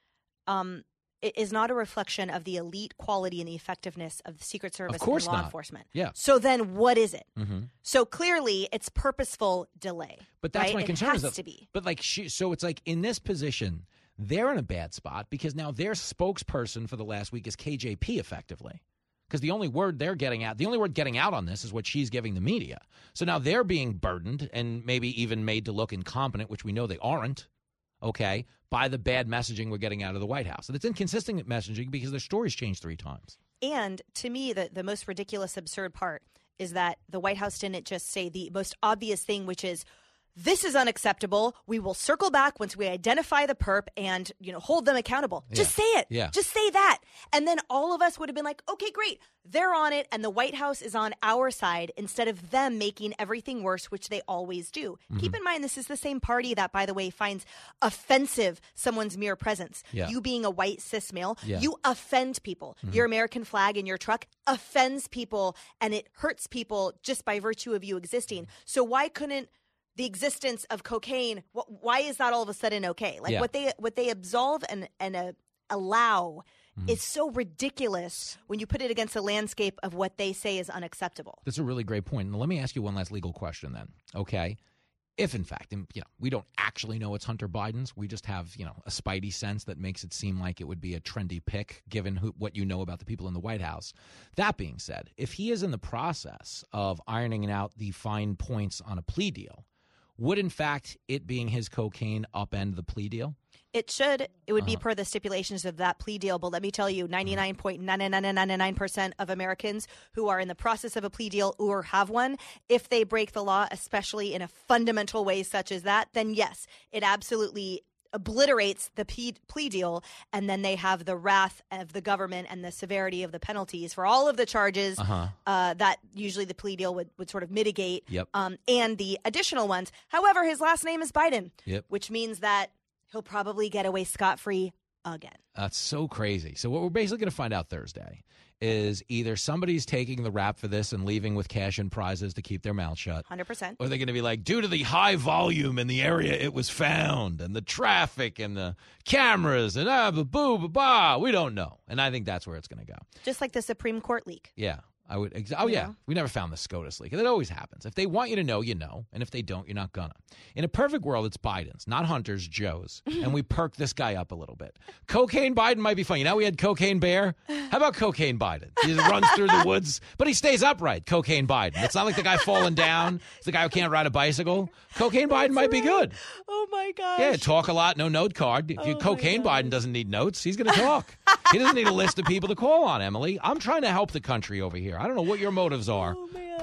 um, is not a reflection of the elite quality and the effectiveness of the Secret Service and law not. enforcement. Yeah. So then, what is it? Mm-hmm. So clearly, it's purposeful delay. But that's right? my it concern. Has is that, to be. But like, she, so it's like in this position, they're in a bad spot because now their spokesperson for the last week is KJP, effectively. Because the only word they're getting out, the only word getting out on this is what she's giving the media. So now they're being burdened and maybe even made to look incompetent, which we know they aren't. Okay, by the bad messaging we're getting out of the White House, and it's inconsistent messaging because their stories changed three times. And to me, the, the most ridiculous, absurd part is that the White House didn't just say the most obvious thing, which is this is unacceptable. We will circle back once we identify the perp and you know hold them accountable. Just say it. Yeah. Just say that. And then all of us would have been like, okay, great. They're on it and the White House is on our side instead of them making everything worse, which they always do. Mm-hmm. Keep in mind this is the same party that, by the way, finds offensive someone's mere presence. Yeah. You being a white cis male, Yeah. you offend people. Mhm. Your American flag in your truck offends people and it hurts people just by virtue of you existing. So why couldn't the existence of cocaine wh- why is that all of a sudden okay? Like Yeah. what they what they absolve and and uh, allow Mm-hmm. is so ridiculous when you put it against the landscape of what they say is unacceptable. That's a really great point. And let me ask you one last legal question then. Okay. If in fact, and, you know, we don't actually know it's Hunter Biden's, we just have, you know, a spidey sense that makes it seem like it would be a trendy pick given who, what you know about the people in the White House. That being said, if he is in the process of ironing out the fine points on a plea deal, would in fact it being his cocaine upend the plea deal? It should. It would be Uh-huh. per the stipulations of that plea deal. But let me tell you, 99.99999% of Americans who are in the process of a plea deal or have one, if they break the law, especially in a fundamental way such as that, then yes, it absolutely obliterates the plea, deal. And then they have the wrath of the government and the severity of the penalties for all of the charges Uh-huh. uh, that usually the plea deal would, would sort of mitigate. Yep. Um, and the additional ones. However, his last name is Biden Yep. which means that he'll probably get away scot free again. That's so crazy. So what we're basically going to find out Thursday is either somebody's taking the rap for this and leaving with cash and prizes to keep their mouth shut. 100%. Or they're going to be like, due to the high volume in the area it was found, and the traffic, and the cameras, and ah, ba boo, ba ba, we don't know. And I think that's where it's going to go. Just like the Supreme Court leak. Yeah, I would. Ex- oh yeah, Yeah. we never found the SCOTUS leak. That always happens. If they want you to know, you know, and if they don't, you're not gonna. In a perfect world, it's Biden's, not Hunter's, Joe's, and we perk this guy up a little bit. Cocaine Biden might be funny. Now we had Cocaine Bear. How about Cocaine Biden? He runs through the woods, but he stays upright. Cocaine Biden. It's not like the guy falling down. It's the guy who can't ride a bicycle. Cocaine Biden might be good. Oh my god. Yeah, talk a lot, no note card. If you cocaine Biden doesn't need notes, he's to talk. he doesn't need a list of people to call on, Emily. I'm trying to help the country over here. I don't know what your motives are,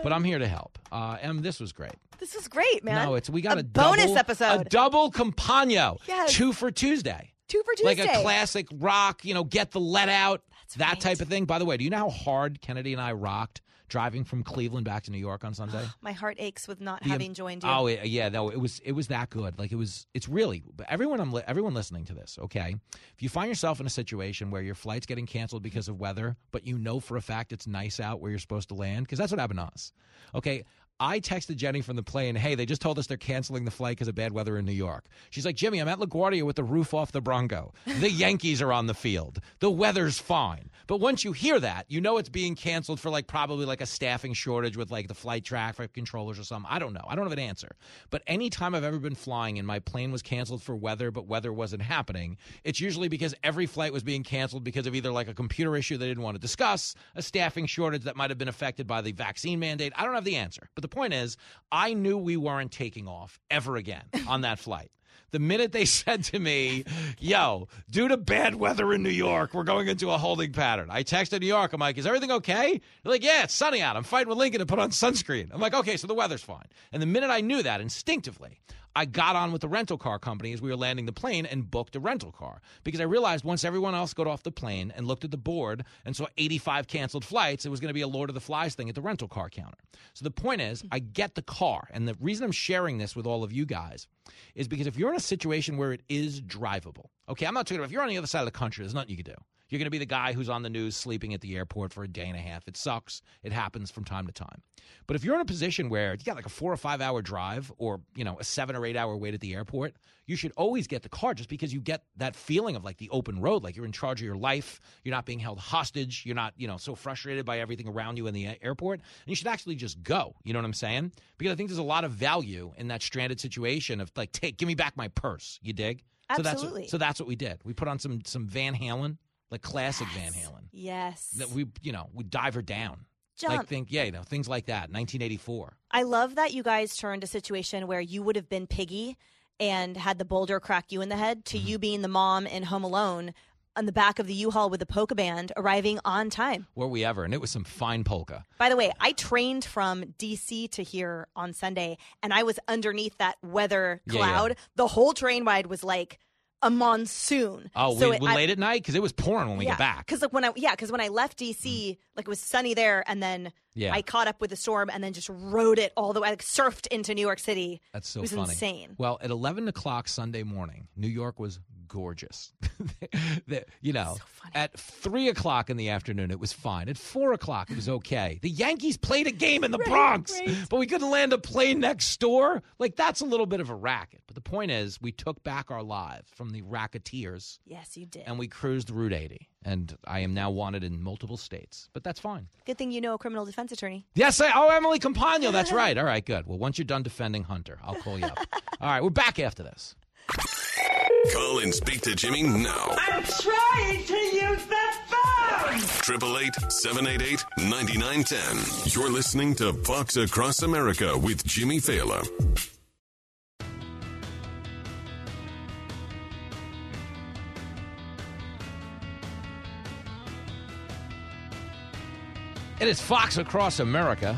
but I'm here to help. Uh, Em, this was great. This is great, man. No, it's we got a, bonus double, episode. a double compagno, Yes. two for Tuesday. Two for Tuesday, Like a classic rock, you know, get the let out, that type of thing. By the way, do you know how hard Kennedy and I rocked driving from Cleveland back to New York on Sunday? My heart aches with not The- having joined you. Oh yeah, yeah, no, it was it was that good. Like it was, it's really. But everyone, I'm li- everyone listening to this, okay? If you find yourself in a situation where your flight's getting canceled because of weather, but you know for a fact it's nice out where you're supposed to land, because that's what happened to us. Okay. I texted Jenny from the plane, hey, they just told us they're canceling the flight because of bad weather in New York. She's like, Jimmy, I'm at LaGuardia with the roof off the Bronco. The Yankees are on the field. The weather's fine. But once you hear that, you know it's being canceled for like probably like a staffing shortage with like the flight traffic controllers or something. I don't know. I don't have an answer. But anytime I've ever been flying and my plane was canceled for weather, but weather wasn't happening, it's usually because every flight was being canceled because of either like a computer issue they didn't want to discuss, a staffing shortage that might have been affected by the vaccine mandate. I don't have the answer. But the point is, I knew we weren't taking off ever again on that flight. The minute they said to me, yo, due to bad weather in New York, we're going into a holding pattern. I texted New York. I'm like, is everything okay? They're like, yeah, it's sunny out. I'm fighting with Lincoln to put on sunscreen. I'm like, okay, so the weather's fine. And the minute I knew that instinctively, I got on with the rental car company as we were landing the plane and booked a rental car because I realized once everyone else got off the plane and looked at the board and saw 85 canceled flights, it was going to be a Lord of the Flies thing at the rental car counter. So the point is, I get the car. And the reason I'm sharing this with all of you guys is because if you're in a situation where it is drivable, okay, I'm not talking about if you're on the other side of the country, there's nothing you can do. You're going to be the guy who's on the news sleeping at the airport for a day and a half. It sucks. It happens from time to time. But if you're in a position where you got like a four or five hour drive or, you know, a seven or eight hour wait at the airport, you should always get the car just because you get that feeling of like the open road, like you're in charge of your life. You're not being held hostage. You're not, you know, so frustrated by everything around you in the airport. And you should actually just go. You know what I'm saying? Because I think there's a lot of value in that stranded situation of like, take, give me back my purse. You dig? So that's Absolutely. so that's what we did. We put on some some Van Halen, like classic Van Halen. Yes. That we, you know, we dive her down. Jump. Like think, yeah, you know, things like that. 1984. I love that you guys turned a situation where you would have been Piggy and had the boulder crack you in the head Mm-hmm. to you being the mom in Home Alone on the back of the U-Haul with the polka band, arriving on time. Were we ever? And it was some fine polka. By the way, I trained from DC to here on Sunday, and I was underneath that weather Yeah, yeah. cloud. The whole train ride was like a monsoon. Oh, So we, it- we I- late at night because it was pouring when we yeah, got back. Because like when I yeah, because when I left DC, hmm. like it was sunny there, and then Yeah. I caught up with the storm, and then just rode it all the way, like surfed into New York City. That's so it was funny. insane. Well, at 11 o'clock Sunday morning, New York was gorgeous. The- you know, at 3 o'clock in the afternoon, it was fine. At 4 o'clock, it was okay. The Yankees played a game in the Bronx, but we couldn't land a plane next door. Like, that's a little bit of a racket. But the point is, we took back our lives from the racketeers Yes, you did. and we cruised Route 80. And I am now wanted in multiple states, but that's fine. Good thing you know a criminal defense attorney. Yes, I, oh, Emily Compagno. That's right. All right, good. Well, once you're done defending Hunter, I'll call you up. All right, we're back after this. Call and speak to Jimmy now. I'm trying to use the phone. 888 788 9910. You're listening to Fox Across America with Jimmy Failla. It is Fox Across America.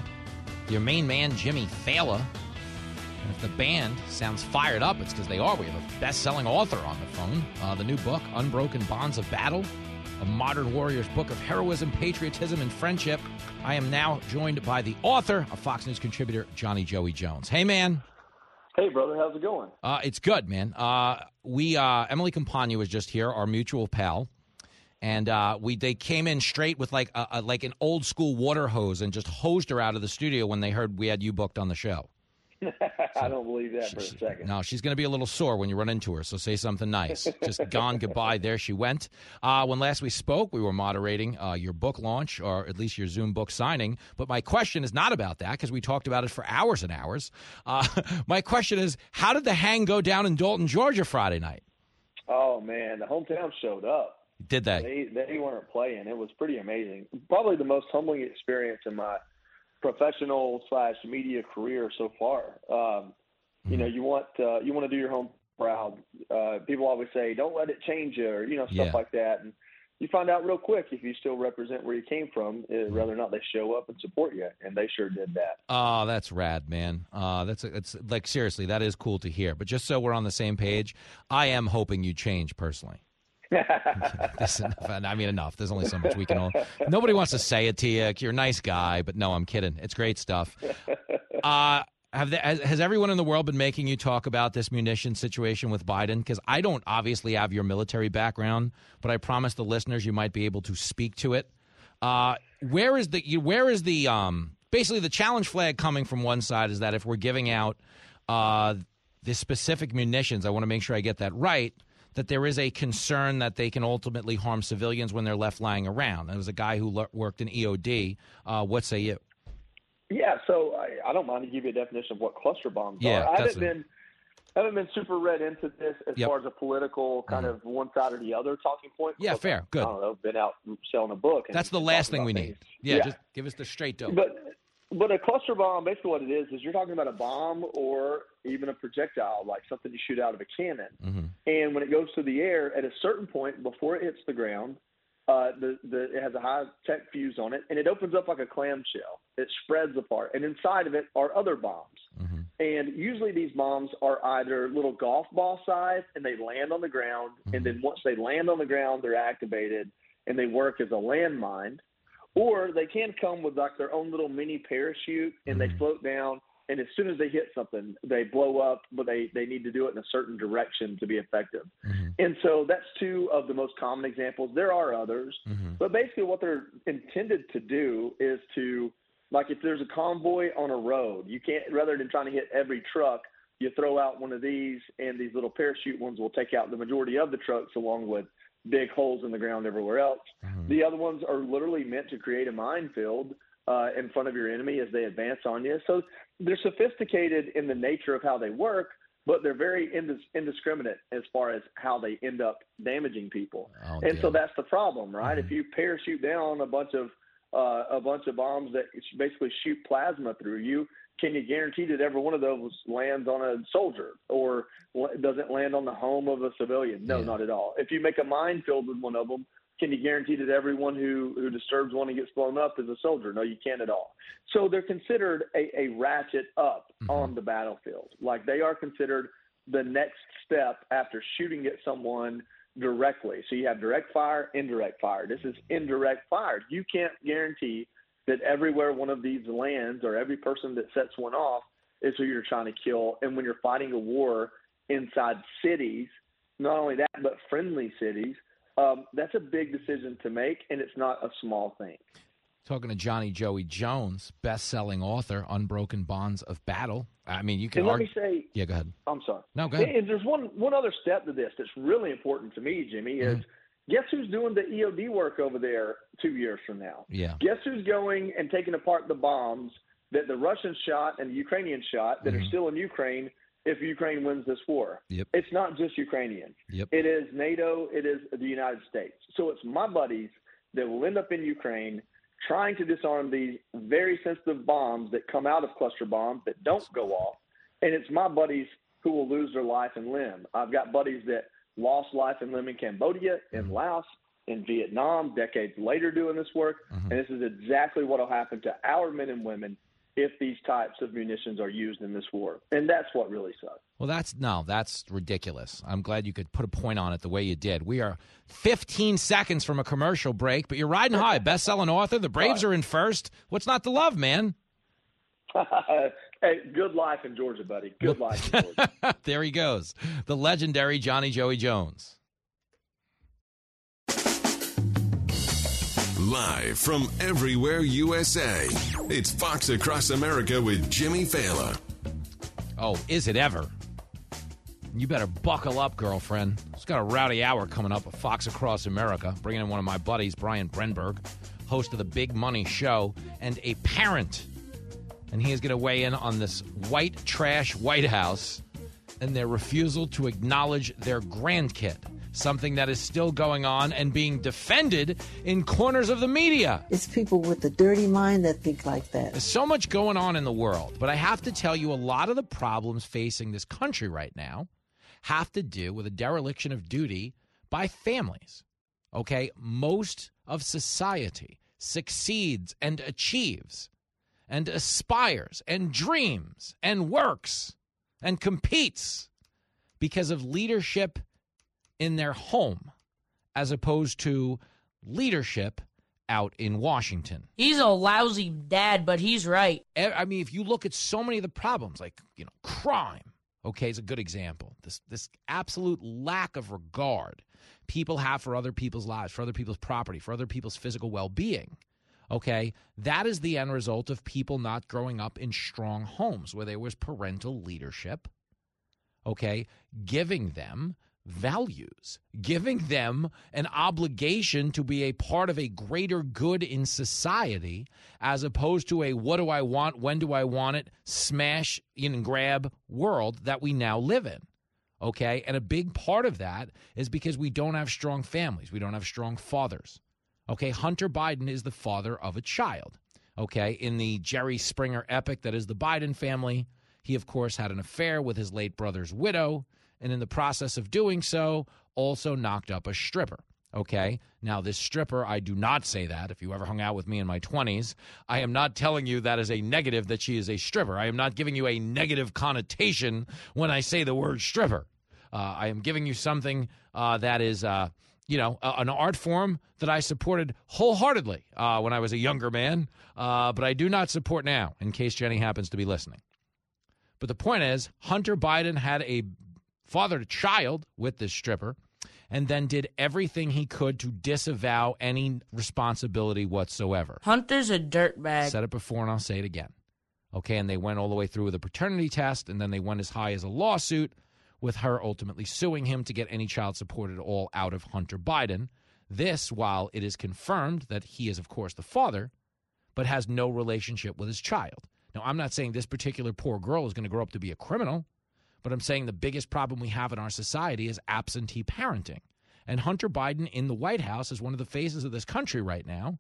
Your main man, Jimmy Failla. And if the band sounds fired up, it's because they are. We have a best selling author on the phone. Uh, the new book, Unbroken Bonds of Battle, a modern warrior's book of heroism, patriotism, and friendship. I am now joined by the author, a Fox News contributor, Johnny Joey Jones. Hey, man. Hey, brother, how's it going? Uh, it's good, man. Uh, we uh, Emily Compagno was just here, our mutual pal, and uh, we they came in straight with like a, a, like an old school water hose and just hosed her out of the studio when they heard we had you booked on the show. I don't believe that for a second. No, she's going to be a little sore when you run into her, so say something nice. Just gone goodbye. There she went. Uh, when last we spoke, we were moderating uh, your book launch, or at least your Zoom book signing. But my question is not about that because we talked about it for hours and hours. Uh, my question is, how did the hang go down in Dalton, Georgia, Friday night? Oh man, the hometown showed up. Did they? They they weren't playing. It was pretty amazing. Probably the most humbling experience in my professional slash media career so far. Um, You know, you want uh, you want to do your home proud. Uh, people always say, "Don't let it change you," or you know, stuff Yeah. like that. And you find out real quick if you still represent where you came from, uh, whether or not they show up and support you, and they sure did that. Oh, that's rad, man. Uh, that's it's like seriously, that is cool to hear. But just so we're on the same page, I am hoping you change personally. This- I mean, enough. There's only so much we can all. Nobody wants to say it to you. You're a nice guy, but no, I'm kidding. It's great stuff. Uh, have the, has, has everyone in the world been making you talk about this munition situation with Biden? Because I don't obviously have your military background, but I promise the listeners you might be able to speak to it. Uh, where is the you- where is the um, basically the challenge flag coming from one side is that if we're giving out uh, the specific munitions, I want to make sure I get that right. That there is a concern that they can ultimately harm civilians when they're left lying around. There was a guy who le- worked in EOD. Uh, what say you? Yeah, so I, I don't mind to give you a definition of what cluster bombs Yeah, are. I haven't been I haven't been super read into this as Yep. Mm-hmm. far as a political kind of one side or the other talking point. Yeah, fair, good. I don't know, been out selling a book. And That's the last thing we about need. things. Yeah, just give us the straight dope. But but a cluster bomb, basically what it is, is you're talking about a bomb or even a projectile, like something you shoot out of a cannon. Mm-hmm. And when it goes through the air, at a certain point before it hits the ground, uh, the, the it has a high tech fuse on it, and it opens up like a clamshell. It spreads apart, and inside of it are other bombs. And usually these bombs are either little golf ball size, and they land on the ground, and then once they land on the ground, they're activated, and they work as a landmine. Or they can come with like their own little mini parachute, and they mm-hmm. float down. And as soon as they hit something, they blow up, but they, they need to do it in a certain direction to be effective. Mm-hmm. And so that's two of the most common examples. There are others, mm-hmm. but basically what they're intended to do is to, like if there's a convoy on a road, you can't, rather than trying to hit every truck, you throw out one of these and these little parachute ones will take out the majority of the trucks along with big holes in the ground everywhere else. The other ones are literally meant to create a minefield uh, in front of your enemy as they advance on you. So they're sophisticated in the nature of how they work, but they're very indis- indiscriminate as far as how they end up damaging people. and so that's the problem, right? If you parachute down a bunch of uh, a bunch of bombs that basically shoot plasma through you, can you guarantee that every one of those lands on a soldier or doesn't land on the home of a civilian? No, yeah. not at all. If you make a minefield with one of them, can you guarantee that everyone who, who disturbs one and gets blown up is a soldier? No, you can't at all. So they're considered a, a ratchet up mm-hmm. on the battlefield. Like they are considered the next step after shooting at someone directly. So you have direct fire, indirect fire. This is indirect fire. You can't guarantee that everywhere one of these lands or every person that sets one off is who you're trying to kill. And when you're fighting a war inside cities, not only that, but friendly cities, um, that's a big decision to make, and it's not a small thing. Talking to Johnny Joey Jones, best-selling author, Unbroken Bonds of Battle. I mean, you can. And let argue- me say. Yeah, go ahead. I'm sorry. No, go ahead. And there's one one other step to this that's really important to me, Jimmy. Is mm-hmm. Guess who's doing the EOD work over there two years from now? Yeah. Guess who's going and taking apart the bombs that the Russians shot and the Ukrainians shot that mm-hmm. are still in Ukraine if Ukraine wins this war. Yep. It's not just Ukrainians. Yep. It is NATO. It is the United States. So it's my buddies that will end up in Ukraine trying to disarm these very sensitive bombs that come out of cluster bombs that don't go off. And it's my buddies who will lose their life and limb. I've got buddies that lost life and limb in Cambodia, in mm-hmm. Laos, in Vietnam, decades later doing this work. Mm-hmm. And this is exactly what will happen to our men and women if these types of munitions are used in this war. And that's what really sucks. Well, that's no, that's ridiculous. I'm glad you could put a point on it the way you did. We are 15 seconds from a commercial break, but you're riding high. Best selling author. The Braves are in first. What's not to love, man? hey, good life in Georgia, buddy. Good life in Georgia. there he goes. The legendary Johnny Joey Jones. Live from everywhere USA, it's Fox Across America with Jimmy Failla. Oh, is it ever? You better buckle up, girlfriend. It's got a rowdy hour coming up at Fox Across America. Bringing in one of my buddies, Brian Brenberg, host of the Big Money Show, and a parent. And he is going to weigh in on this white trash White House and their refusal to acknowledge their grandkid something that is still going on and being defended in corners of the media. It's people with a dirty mind that think like that. There's so much going on in the world, but I have to tell you a lot of the problems facing this country right now have to do with a dereliction of duty by families. Okay? Most of society succeeds and achieves and aspires and dreams and works and competes because of leadership in their home as opposed to leadership out in Washington. He's a lousy dad, but he's right. I mean, if you look at so many of the problems, like, you know, crime, okay, is a good example. This this absolute lack of regard people have for other people's lives, for other people's property, for other people's physical well-being. Okay, that is the end result of people not growing up in strong homes where there was parental leadership. Okay, giving them values, giving them an obligation to be a part of a greater good in society, as opposed to a what do I want, when do I want it, smash and grab world that we now live in. Okay. And a big part of that is because we don't have strong families, we don't have strong fathers. Okay. Hunter Biden is the father of a child. Okay. In the Jerry Springer epic that is the Biden family, he, of course, had an affair with his late brother's widow and in the process of doing so, also knocked up a stripper. Okay. Now, this stripper, I do not say that. If you ever hung out with me in my 20s, I am not telling you that is a negative that she is a stripper. I am not giving you a negative connotation when I say the word stripper. Uh, I am giving you something uh, that is, uh, you know, an art form that I supported wholeheartedly uh, when I was a younger man, uh, but I do not support now, in case Jenny happens to be listening. But the point is, Hunter Biden had a fathered a child with this stripper, and then did everything he could to disavow any responsibility whatsoever. Hunter's a dirtbag. Said it before, and I'll say it again. Okay, and they went all the way through with a paternity test, and then they went as high as a lawsuit with her ultimately suing him to get any child support at all out of Hunter Biden. This, while it is confirmed that he is, of course, the father, but has no relationship with his child. Now, I'm not saying this particular poor girl is going to grow up to be a criminal. But I'm saying the biggest problem we have in our society is absentee parenting. And Hunter Biden in the White House is one of the faces of this country right now.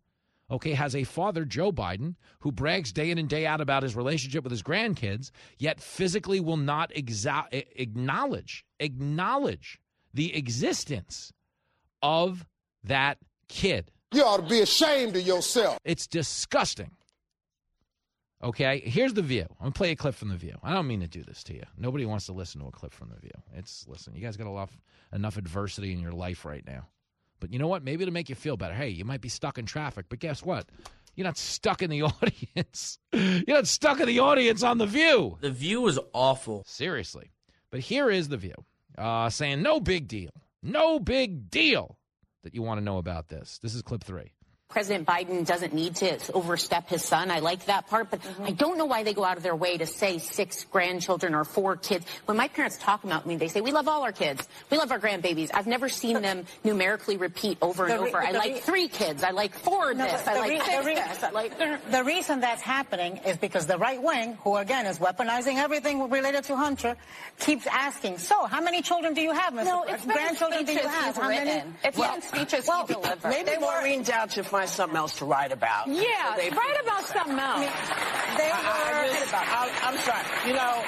Okay, has a father, Joe Biden, who brags day in and day out about his relationship with his grandkids, yet physically will not exa- acknowledge acknowledge the existence of that kid. You ought to be ashamed of yourself. It's disgusting. Okay, here's the view. I'm gonna play a clip from the view. I don't mean to do this to you. Nobody wants to listen to a clip from the view. It's listen, you guys got a lot enough adversity in your life right now. But you know what? Maybe to make you feel better. Hey, you might be stuck in traffic, but guess what? You're not stuck in the audience. You're not stuck in the audience on the view. The view is awful. Seriously. But here is the view. Uh, saying no big deal. No big deal that you want to know about this. This is clip three. President Biden doesn't need to overstep his son. I like that part, but mm-hmm. I don't know why they go out of their way to say six grandchildren or four kids. When my parents talk about me, they say, we love all our kids. We love our grandbabies. I've never seen them numerically repeat over and re- over. I like re- three kids. I like four No, this. I the like re- six the this. I like... The reason that's happening is because the right wing, who again is weaponizing everything related to Hunter, keeps asking, so how many children do you have, Mr. No, Pre- it's been in grandchildren do you have? How many? written. It's been in speeches well, he delivered. Maybe They Maureen Dowd should find something else to write about. Yeah, So they- write about something else. They I- I were- just- I- I'm sorry. You know,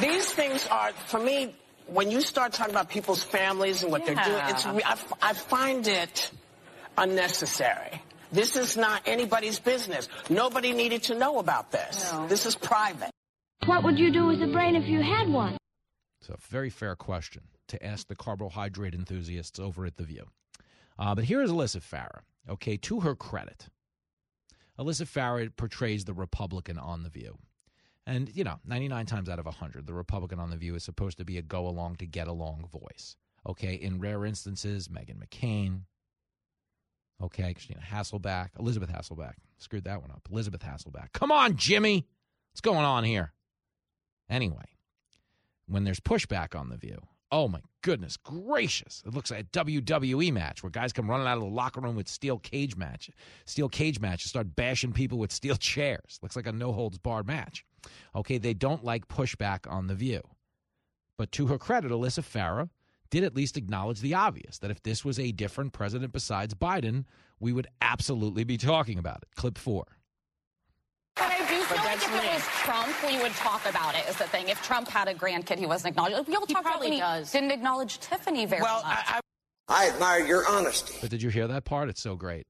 these things are, for me, when you start talking about people's families and what they're doing, it's, I, re- I, f- I find it unnecessary. This is not anybody's business. Nobody needed to know about this. This is private. What would you do with a brain if you had one? It's a very fair question to ask the carbohydrate enthusiasts over at The View. Uh, but here is Alyssa Farah. Okay, to her credit, Alyssa Farah portrays the Republican on The View. And, you know, 99 times out of 100, the Republican on The View is supposed to be a go along to get along voice. Okay, in rare instances, Meghan McCain. Okay, Christina Hasselbeck, Elizabeth Hasselbeck. Screwed that one up. Elizabeth Hasselbeck. Come on, Jimmy. What's going on here? Anyway, when there's pushback on The View, oh my goodness gracious. It looks like a WWE match where guys come running out of the locker room with steel cage match, steel cage match, and start bashing people with steel chairs. Looks like a no holds barred match. Okay, they don't like pushback on The View. But to her credit, Alyssa Farah did at least acknowledge the obvious that if this was a different president besides Biden, we would absolutely be talking about it. Clip four. But I do like if it was Trump, we would talk about it. Is the thing? If Trump had a grandkid, he wasn't acknowledged. We all talk about when he didn't acknowledge Tiffany very Well, much. I, I admire your honesty. But did you hear that part? It's so great.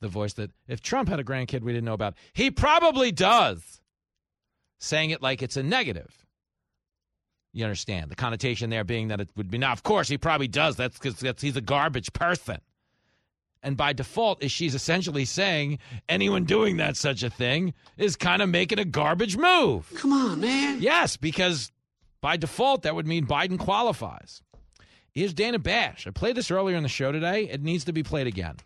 The voice that if Trump had a grandkid we didn't know about, he probably does. Saying it like it's a negative. You understand the connotation there being that it would be now. Of course, he probably does. That's because he's a garbage person. And by default, is she's essentially saying anyone doing that such a thing is kind of making a garbage move. Come on, man. Yes, because by default, that would mean Biden qualifies. Here's Dana Bash. I played this earlier in the show today. It needs to be played again.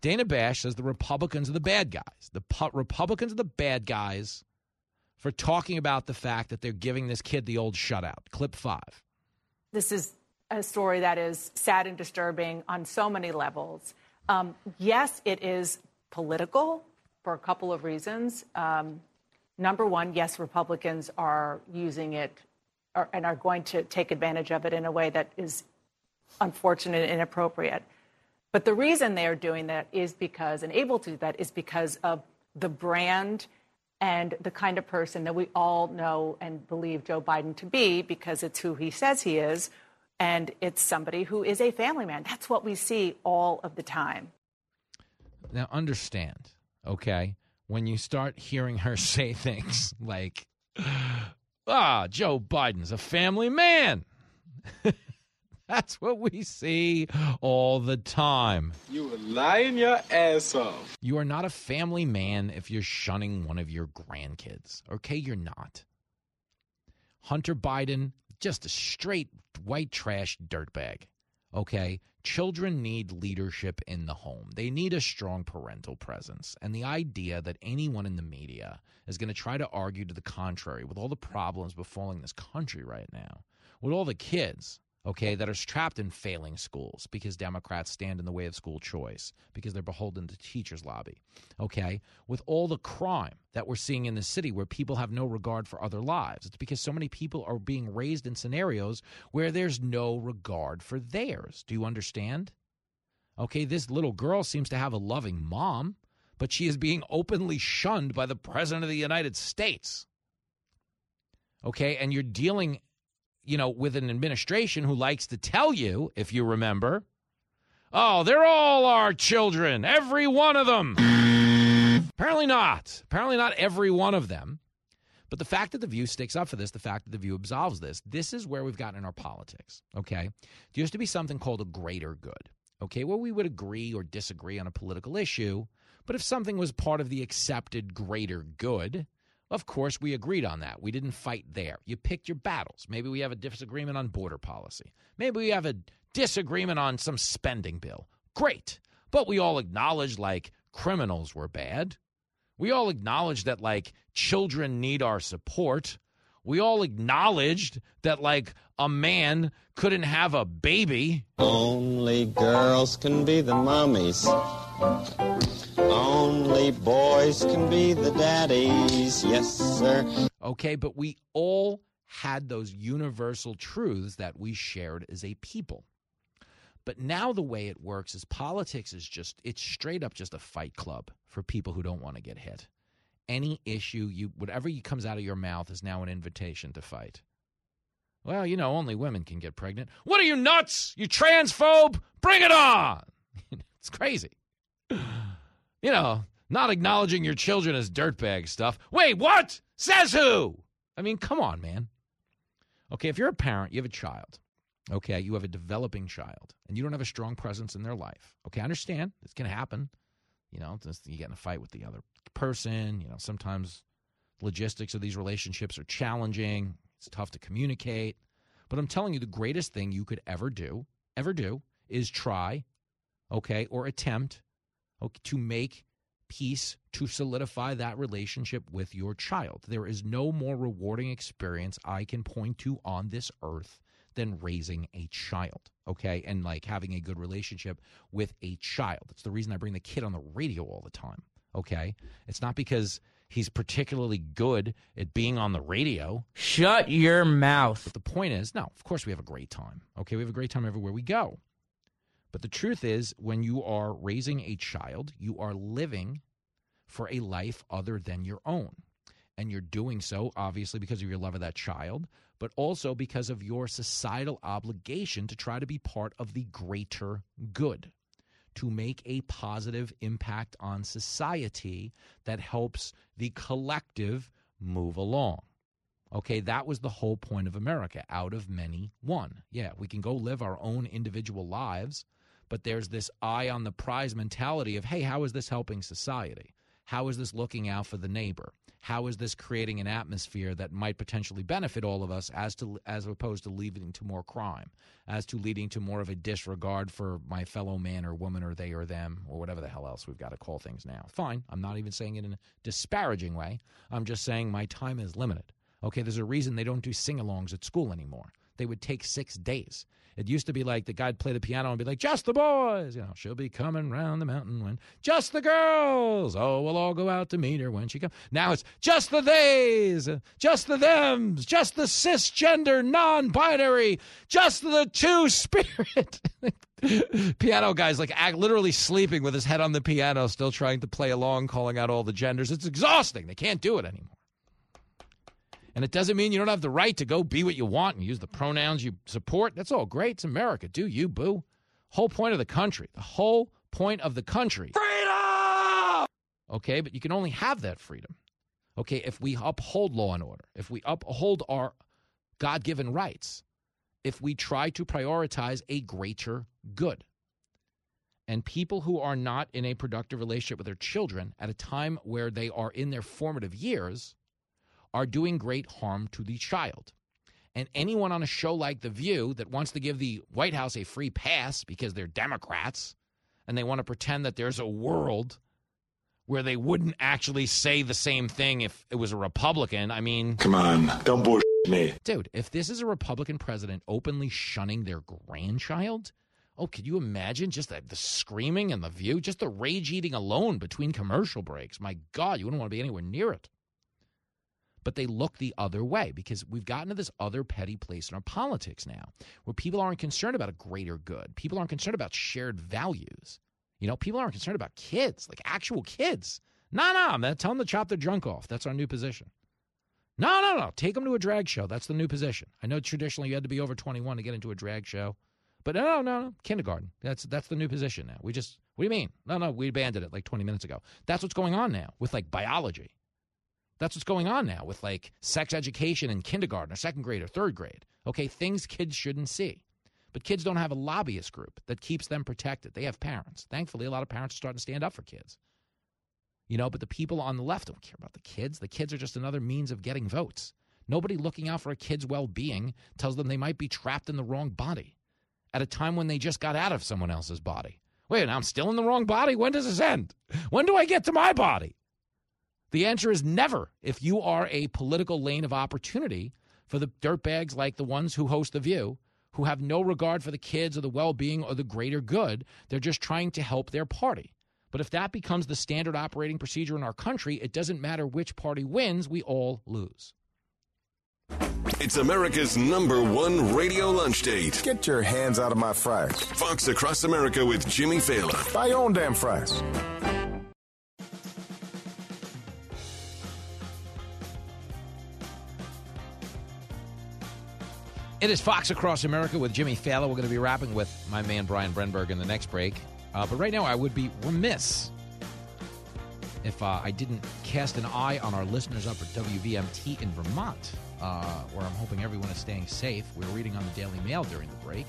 Dana Bash says the Republicans are the bad guys. The pu- Republicans are the bad guys for talking about the fact that they're giving this kid the old shutout. Clip five. This is a story that is sad and disturbing on so many levels. Um, yes, it is political for a couple of reasons. Um, number one, yes, Republicans are using it and are going to take advantage of it in a way that is unfortunate and inappropriate. But the reason they are doing that is because, and able to do that, is because of the brand and the kind of person that we all know and believe Joe Biden to be because it's who he says he is. And it's somebody who is a family man. That's what we see all of the time. Now, understand, okay, when you start hearing her say things like, ah, Joe Biden's a family man. That's what we see all the time. You are lying your ass off. You are not a family man if you're shunning one of your grandkids. Okay, you're not. Hunter Biden, just a straight white trash dirtbag. Okay, children need leadership in the home. They need a strong parental presence. And the idea that anyone in the media is going to try to argue to the contrary with all the problems befalling this country right now, with all the kids okay, that are trapped in failing schools because Democrats stand in the way of school choice, because they're beholden to teachers' lobby, okay, with all the crime that we're seeing in the city where people have no regard for other lives. It's because so many people are being raised in scenarios where there's no regard for theirs. Do you understand? Okay, this little girl seems to have a loving mom, but she is being openly shunned by the President of the United States. Okay, and you're dealing, you know, with an administration who likes to tell you, if you remember, oh, they're all our children, every one of them. Apparently not. Apparently not every one of them. But the fact that the view sticks up for this, the fact that the view absolves this, this is where we've gotten in our politics. Okay. There used to be something called a greater good. Okay. Where we would agree or disagree on a political issue. But if something was part of the accepted greater good, of course, we agreed on that. We didn't fight there. You picked your battles. Maybe we have a disagreement on border policy. Maybe we have a disagreement on some spending bill. Great. But we all acknowledge, like, criminals were bad. We all acknowledge that, like, children need our support. We all acknowledged that, like, a man couldn't have a baby. Only girls can be the mummies. Only boys can be the daddies. Yes, sir. Okay, but we all had those universal truths that we shared as a people. But now the way it works is politics is just, it's straight up just a fight club for people who don't want to get hit. Any issue, you whatever comes out of your mouth is now an invitation to fight. Well, you know, only women can get pregnant. What are you nuts? You transphobe? Bring it on. it's crazy. You know, not acknowledging your children as dirtbag stuff. Wait, what? Says who? I mean, come on, man. Okay, if you're a parent, you have a child. Okay, you have a developing child, and you don't have a strong presence in their life. Okay, I understand. Going to happen. You know, you get in a fight with the other person. You know, sometimes logistics of these relationships are challenging. It's tough to communicate. But I'm telling you, the greatest thing you could ever do, ever do, is try, okay, or attempt to make peace, to solidify that relationship with your child. There is no more rewarding experience I can point to on this earth than raising a child, okay? And like having a good relationship with a child. It's the reason I bring the kid on the radio all the time, okay? It's not because he's particularly good at being on the radio. Shut your mouth. But the point is, no, of course we have a great time, okay? We have a great time everywhere we go. But the truth is, when you are raising a child, you are living for a life other than your own. And you're doing so, obviously, because of your love of that child, but also because of your societal obligation to try to be part of the greater good, to make a positive impact on society that helps the collective move along. Okay, that was the whole point of America. Out of many, one. Yeah, we can go live our own individual lives, but there's this eye on the prize mentality of, hey, how is this helping society? How is this looking out for the neighbor? How is this creating an atmosphere that might potentially benefit all of us as to as opposed to leading to more crime, as to leading to more of a disregard for my fellow man or woman or they or them or whatever the hell else we've got to call things now. Fine, I'm not even saying it in a disparaging way. I'm just saying my time is limited. Okay, there's a reason they don't do sing-alongs at school anymore. They would take 6 days. It used to be like the guy'd play the piano and be like, just the boys, you know, she'll be coming round the mountain when just the girls. Oh, we'll all go out to meet her when she comes. Now it's just the theys, just the thems, just the cisgender, non binary, just the two spirit. piano guy's like act, literally sleeping with his head on the piano, still trying to play along, calling out all the genders. It's exhausting. They can't do it anymore. And it doesn't mean you don't have the right to go be what you want and use the pronouns you support. That's all great. It's America. Do you, boo? Whole point of the country. The whole point of the country. Freedom! Okay, but you can only have that freedom. Okay, if we uphold law and order, if we uphold our God given rights, if we try to prioritize a greater good. And people who are not in a productive relationship with their children at a time where they are in their formative years are doing great harm to the child. And anyone on a show like The View that wants to give the White House a free pass because they're Democrats and they want to pretend that there's a world where they wouldn't actually say the same thing if it was a Republican, I mean. Come on, don't bullshit me. Dude, if this is a Republican president openly shunning their grandchild, oh, could you imagine just the, the screaming and the view, just the rage eating alone between commercial breaks? My God, you wouldn't want to be anywhere near it. But they look the other way because we've gotten to this other petty place in our politics now where people aren't concerned about a greater good. People aren't concerned about shared values. You know, people aren't concerned about kids, like actual kids. No, no, man, tell them to chop their junk off. That's our new position. No, no, no. Take them to a drag show. That's the new position. I know traditionally you had to be over 21 to get into a drag show. But no, no, no, kindergarten. That's that's the new position now. We just what do you mean? No, no, we abandoned it like 20 minutes ago. That's what's going on now with like biology. That's what's going on now with like sex education in kindergarten or second grade or third grade. Okay, things kids shouldn't see. But kids don't have a lobbyist group that keeps them protected. They have parents. Thankfully, a lot of parents are starting to stand up for kids. You know, but the people on the left don't care about the kids. The kids are just another means of getting votes. Nobody looking out for a kid's well being tells them they might be trapped in the wrong body at a time when they just got out of someone else's body. Wait, I'm still in the wrong body? When does this end? When do I get to my body? The answer is never if you are a political lane of opportunity for the dirtbags like the ones who host The View, who have no regard for the kids or the well being or the greater good. They're just trying to help their party. But if that becomes the standard operating procedure in our country, it doesn't matter which party wins, we all lose. It's America's number one radio lunch date. Get your hands out of my fries. Fox Across America with Jimmy Failla. Buy your own damn fries. It is Fox Across America with Jimmy Failla. We're going to be wrapping with my man Brian Brenberg in the next break. Uh, but right now, I would be remiss if uh, I didn't cast an eye on our listeners up at WVMT in Vermont, uh, where I'm hoping everyone is staying safe. We were reading on the Daily Mail during the break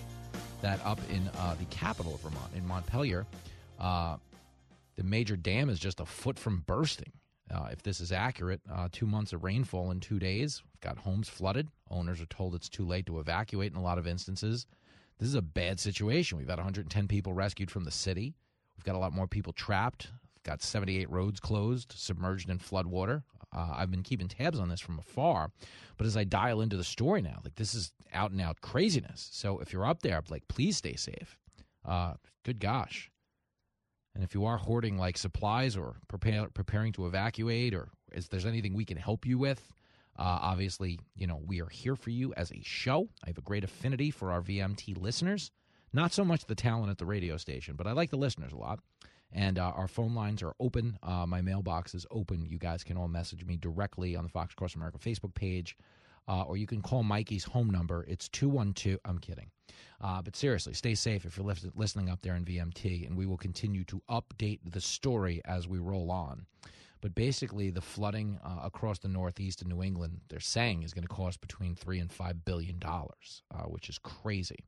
that up in uh, the capital of Vermont, in Montpelier, uh, the major dam is just a foot from bursting. Uh, if this is accurate, two months of rainfall in two days. We've got homes flooded. Owners are told it's too late to evacuate in a lot of instances. This is a bad situation. We've had 110 people rescued from the city. We've got a lot more people trapped. We've got 78 roads closed, submerged in floodwater. Uh, I've been keeping tabs on this from afar, but as I dial into the story now, like this is out and out craziness. So if you're up there, like please stay safe. Uh, good gosh. And if you are hoarding like supplies or prepare, preparing to evacuate, or if there's anything we can help you with, uh, obviously, you know, we are here for you as a show. I have a great affinity for our VMT listeners. Not so much the talent at the radio station, but I like the listeners a lot. And uh, our phone lines are open. Uh, my mailbox is open. You guys can all message me directly on the Fox Across America Facebook page, uh, or you can call Mikey's home number. It's 212. I'm kidding. Uh, but seriously, stay safe if you're listening up there in VMT, and we will continue to update the story as we roll on. But basically, the flooding uh, across the Northeast and New England, they're saying, is going to cost between three and five billion dollars, uh, which is crazy.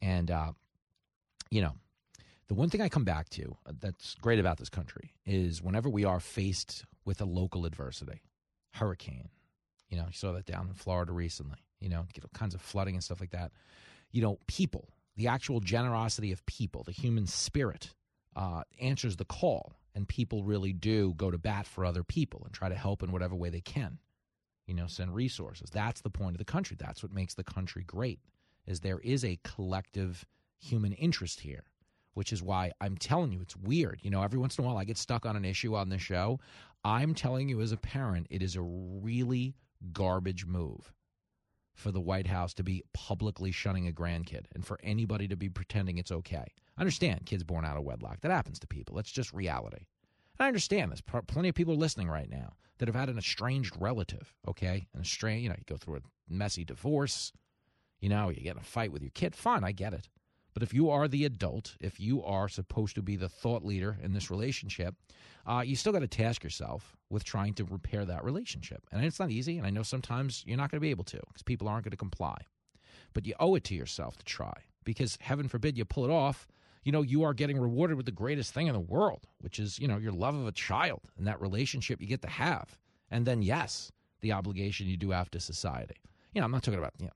And uh, you know, the one thing I come back to uh, that's great about this country is whenever we are faced with a local adversity, hurricane, you know, you saw that down in Florida recently, you know, get all kinds of flooding and stuff like that. You know, people, the actual generosity of people, the human spirit, uh, answers the call and people really do go to bat for other people and try to help in whatever way they can you know send resources. That's the point of the country. That's what makes the country great is there is a collective human interest here which is why i'm telling you it's weird. You know every once in a while i get stuck on an issue on the show. I'm telling you as a parent it is a really garbage move for the white house to be publicly shunning a grandkid and for anybody to be pretending it's okay I understand kids born out of wedlock. That happens to people. That's just reality. And I understand this. Plenty of people are listening right now that have had an estranged relative, okay? An estranged, you know, you go through a messy divorce, you know, you get in a fight with your kid. Fine, I get it. But if you are the adult, if you are supposed to be the thought leader in this relationship, uh, you still got to task yourself with trying to repair that relationship. And it's not easy. And I know sometimes you're not going to be able to because people aren't going to comply. But you owe it to yourself to try because heaven forbid you pull it off you know, you are getting rewarded with the greatest thing in the world, which is, you know, your love of a child and that relationship you get to have. And then, yes, the obligation you do have to society. You know, I'm not talking about, you know,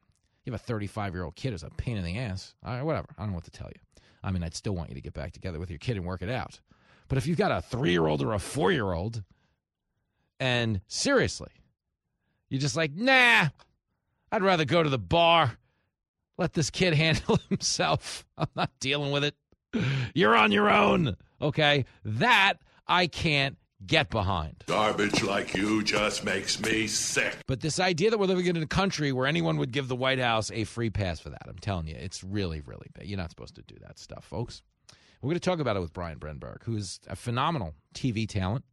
you have a 35 year old kid who's a pain in the ass. Right, whatever. I don't know what to tell you. I mean, I'd still want you to get back together with your kid and work it out. But if you've got a three year old or a four year old, and seriously, you're just like, nah, I'd rather go to the bar. Let this kid handle himself. I'm not dealing with it. You're on your own. Okay. That I can't get behind. Garbage like you just makes me sick. But this idea that we're living in a country where anyone would give the White House a free pass for that, I'm telling you, it's really, really bad. You're not supposed to do that stuff, folks. We're going to talk about it with Brian Brenberg, who is a phenomenal TV talent.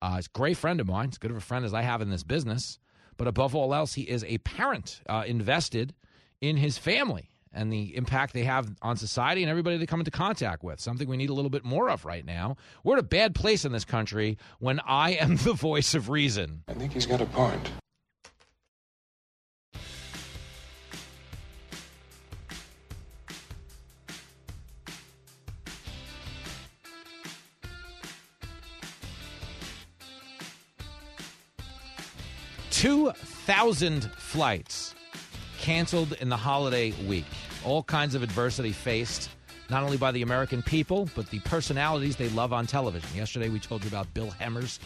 Uh, he's a great friend of mine, as good of a friend as I have in this business. But above all else, he is a parent uh, invested in his family and the impact they have on society and everybody they come into contact with. Something we need a little bit more of right now. We're at a bad place in this country when I am the voice of reason. I think he's got a point. Two thousand flights canceled in the holiday week. All kinds of adversity faced, not only by the American people, but the personalities they love on television. Yesterday, we told you about Bill Hemmers.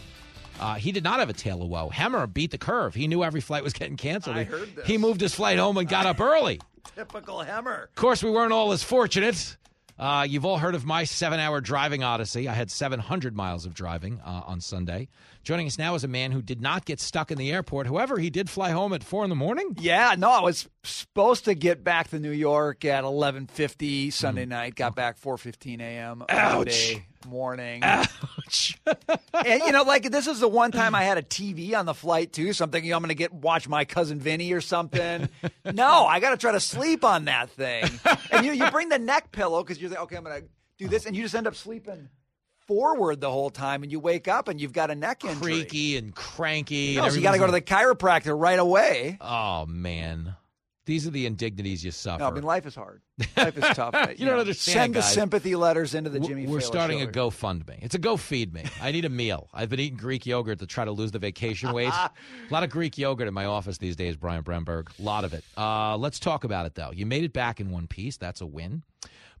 Uh, he did not have a tale of woe. Hemmer beat the curve. He knew every flight was getting canceled. I He- heard this. He moved his flight home and got up early. Typical Hemmer. Of course, we weren't all as fortunate. Uh, you've all heard of my seven hour driving odyssey. I had 700 miles of driving uh, on Sunday. Joining us now is a man who did not get stuck in the airport. However, he did fly home at four in the morning. Yeah, no, I was supposed to get back to New York at 11:50 Sunday Mm. night. Got back 4:15 a.m. Ouch. Monday morning. Ouch. and you know, like this is the one time I had a TV on the flight too. So I'm thinking I'm going to get watch my cousin Vinny or something. no, I got to try to sleep on that thing. And you you bring the neck pillow because you're like, okay, I'm going to do this, and you just end up sleeping forward the whole time, and you wake up and you've got a neck injury. Creaky and cranky. No, and so you got to go to the chiropractor right away. Oh, man. These are the indignities you suffer. No, I mean life is hard. Life is tough. You don't understand, Send the sympathy letters into the Jimmy. We're Fallon starting show. a GoFundMe. It's a Go Feed Me. I need a meal. I've been eating Greek yogurt to try to lose the vacation weight. a lot of Greek yogurt in my office these days, Brian Brenberg. A lot of it. Uh, let's talk about it, though. You made it back in one piece. That's a win.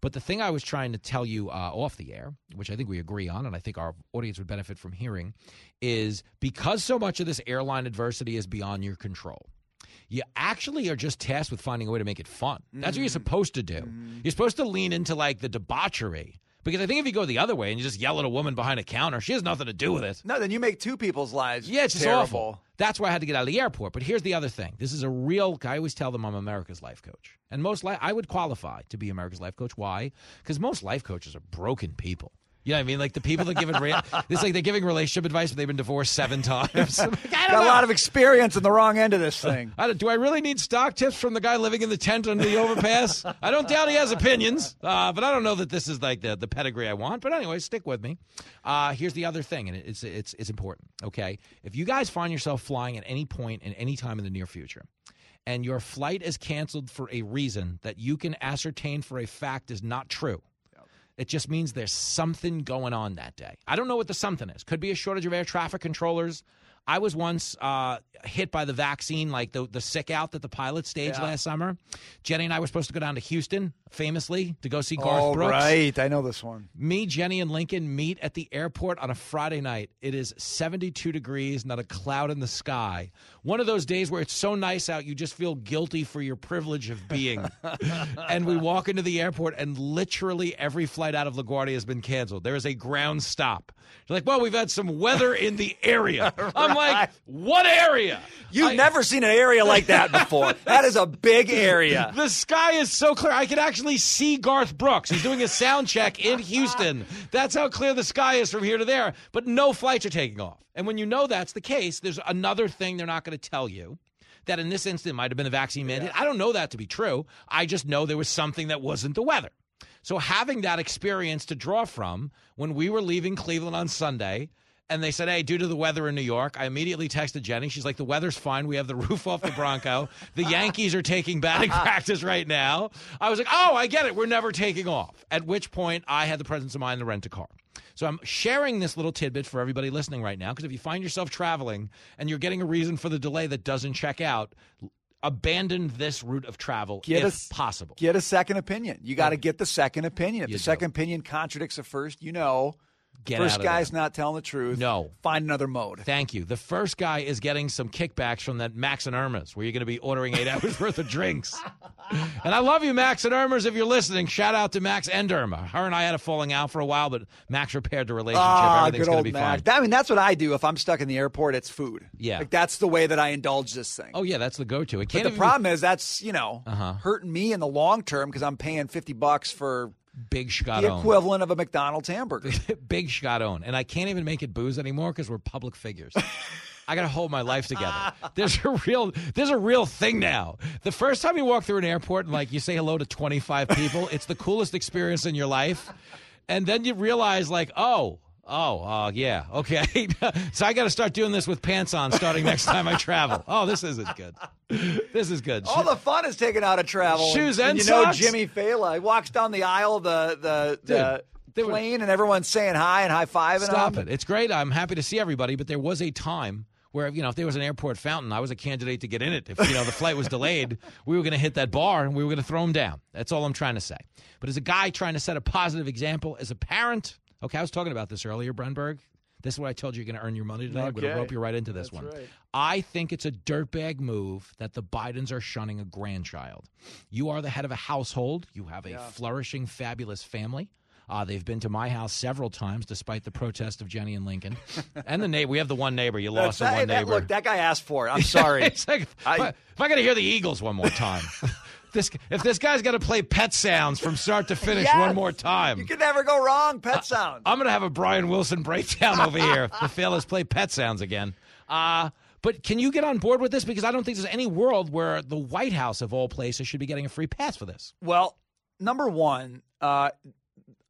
But the thing I was trying to tell you uh, off the air, which I think we agree on, and I think our audience would benefit from hearing, is because so much of this airline adversity is beyond your control. You actually are just tasked with finding a way to make it fun. That's what you're mm-hmm. supposed to do. Mm-hmm. You're supposed to lean into like the debauchery. Because I think if you go the other way and you just yell at a woman behind a counter, she has nothing to do with it. No, then you make two people's lives. Yeah, it's just terrible. awful. That's why I had to get out of the airport. But here's the other thing. This is a real. I always tell them I'm America's life coach, and most li- I would qualify to be America's life coach. Why? Because most life coaches are broken people. You know what I mean? Like the people that give it, re- it's like they're giving relationship advice, but they've been divorced seven times. I'm like, I don't Got a lot of experience in the wrong end of this thing. I don't- do I really need stock tips from the guy living in the tent under the overpass? I don't doubt he has opinions, uh, but I don't know that this is like the, the pedigree I want. But anyway, stick with me. Uh, here's the other thing, and it's it's it's important. Okay, if you guys find yourself flying at any point in any time in the near future, and your flight is canceled for a reason that you can ascertain for a fact is not true. It just means there's something going on that day. I don't know what the something is. Could be a shortage of air traffic controllers. I was once uh, hit by the vaccine, like the the sick out that the pilot staged Yeah. last summer. Jenny and I were supposed to go down to Houston, famously, to go see Garth oh, Brooks. right. I know this one. Me, Jenny, and Lincoln meet at the airport on a Friday night. It is 72 degrees, not a cloud in the sky. One of those days where it's so nice out, you just feel guilty for your privilege of being. and we walk into the airport, and literally every flight out of LaGuardia has been canceled. There is a ground stop. They're like, well, we've had some weather in the area. I'm like, what area? You've never seen an area like that before. that is a big area. The sky is so clear. I can actually see Garth Brooks. He's doing a sound check in Houston. That's how clear the sky is from here to there. But no flights are taking off. And when you know that's the case, there's another thing they're not going to tell you. That in this instant might have been a vaccine mandate. I don't know that to be true. I just know there was something that wasn't the weather. So having that experience to draw from when we were leaving Cleveland on Sunday, and they said, "Hey, due to the weather in New York," I immediately texted Jenny. She's like, "The weather's fine. We have the roof off the Bronco. The Yankees are taking batting practice right now." I was like, "Oh, I get it. We're never taking off." At which point, I had the presence of mind to rent a car. So I'm sharing this little tidbit for everybody listening right now because if you find yourself traveling and you're getting a reason for the delay that doesn't check out, abandon this route of travel Get if a- possible. Get a second opinion. You got to get the second opinion. If You the second opinion contradicts the first, you know. Get first guy's there. not telling the truth. No. Find another mode. Thank you. The first guy is getting some kickbacks from that Max and Erma's, where you're going to be ordering eight hours worth of drinks. and I love you, Max and Erma's. If you're listening, shout out to Max and Irma. Her and I had a falling out for a while, but Max repaired the relationship. Ah, Everything's going to be Mac. fine. That- I mean, that's what I do if I'm stuck in the airport. It's food. Yeah. like that's the way that I indulge this thing. Oh yeah, that's the go-to. It but can't the even problem is that's you know Uh-huh. hurting me in the long term because I'm paying fifty bucks for big Scott the equivalent of a McDonald's hamburger. big Scott own, and I can't even make it booze anymore because we're public figures. I got to hold my life together. There's a real, there's a real thing now. The first time you walk through an airport and like you say hello to 25 people, it's the coolest experience in your life, and then you realize like, oh. Oh, uh, yeah, okay. so I got to start doing this with pants on starting next time I travel. Oh, this isn't good. This is good. All the fun is taken out of travel. Shoes and, and you know? Jimmy Failla he walks down the aisle of the the, the they were- plane and everyone's saying hi and high fiving. Stop it. It's great. I'm happy to see everybody, but there was a time where, you know, if there was an airport fountain, I was a candidate to get in it. If, you know, the flight was delayed, we were going to hit that bar and we were going to throw him down. That's all I'm trying to say. But as a guy trying to set a positive example, as a parent, okay, I was talking about this earlier, Brenberg. This is what I told you you're going to earn your money today. I'm going to rope you right into this That's one. right. I think it's a dirtbag move that the Bidens are shunning a grandchild. You are the head of a household. You have a flourishing, fabulous family. Uh, they've been to my house several times, despite the protest of Jenny and Lincoln, and the neighbor. We have the one neighbor. You lost the one that- neighbor. Look, that guy asked for it. I'm sorry. it's like, if I, if I got to hear the Eagles one more time, this if this guy's got to play pet sounds from start to finish Yes. one more time, You can never go wrong. Pet sound. I'm going to have a Brian Wilson breakdown over here. the fellas play pet sounds again. Uh, but can you get on board with this? Because I don't think there's any world where the White House, of all places, should be getting a free pass for this. Well, number one, uh,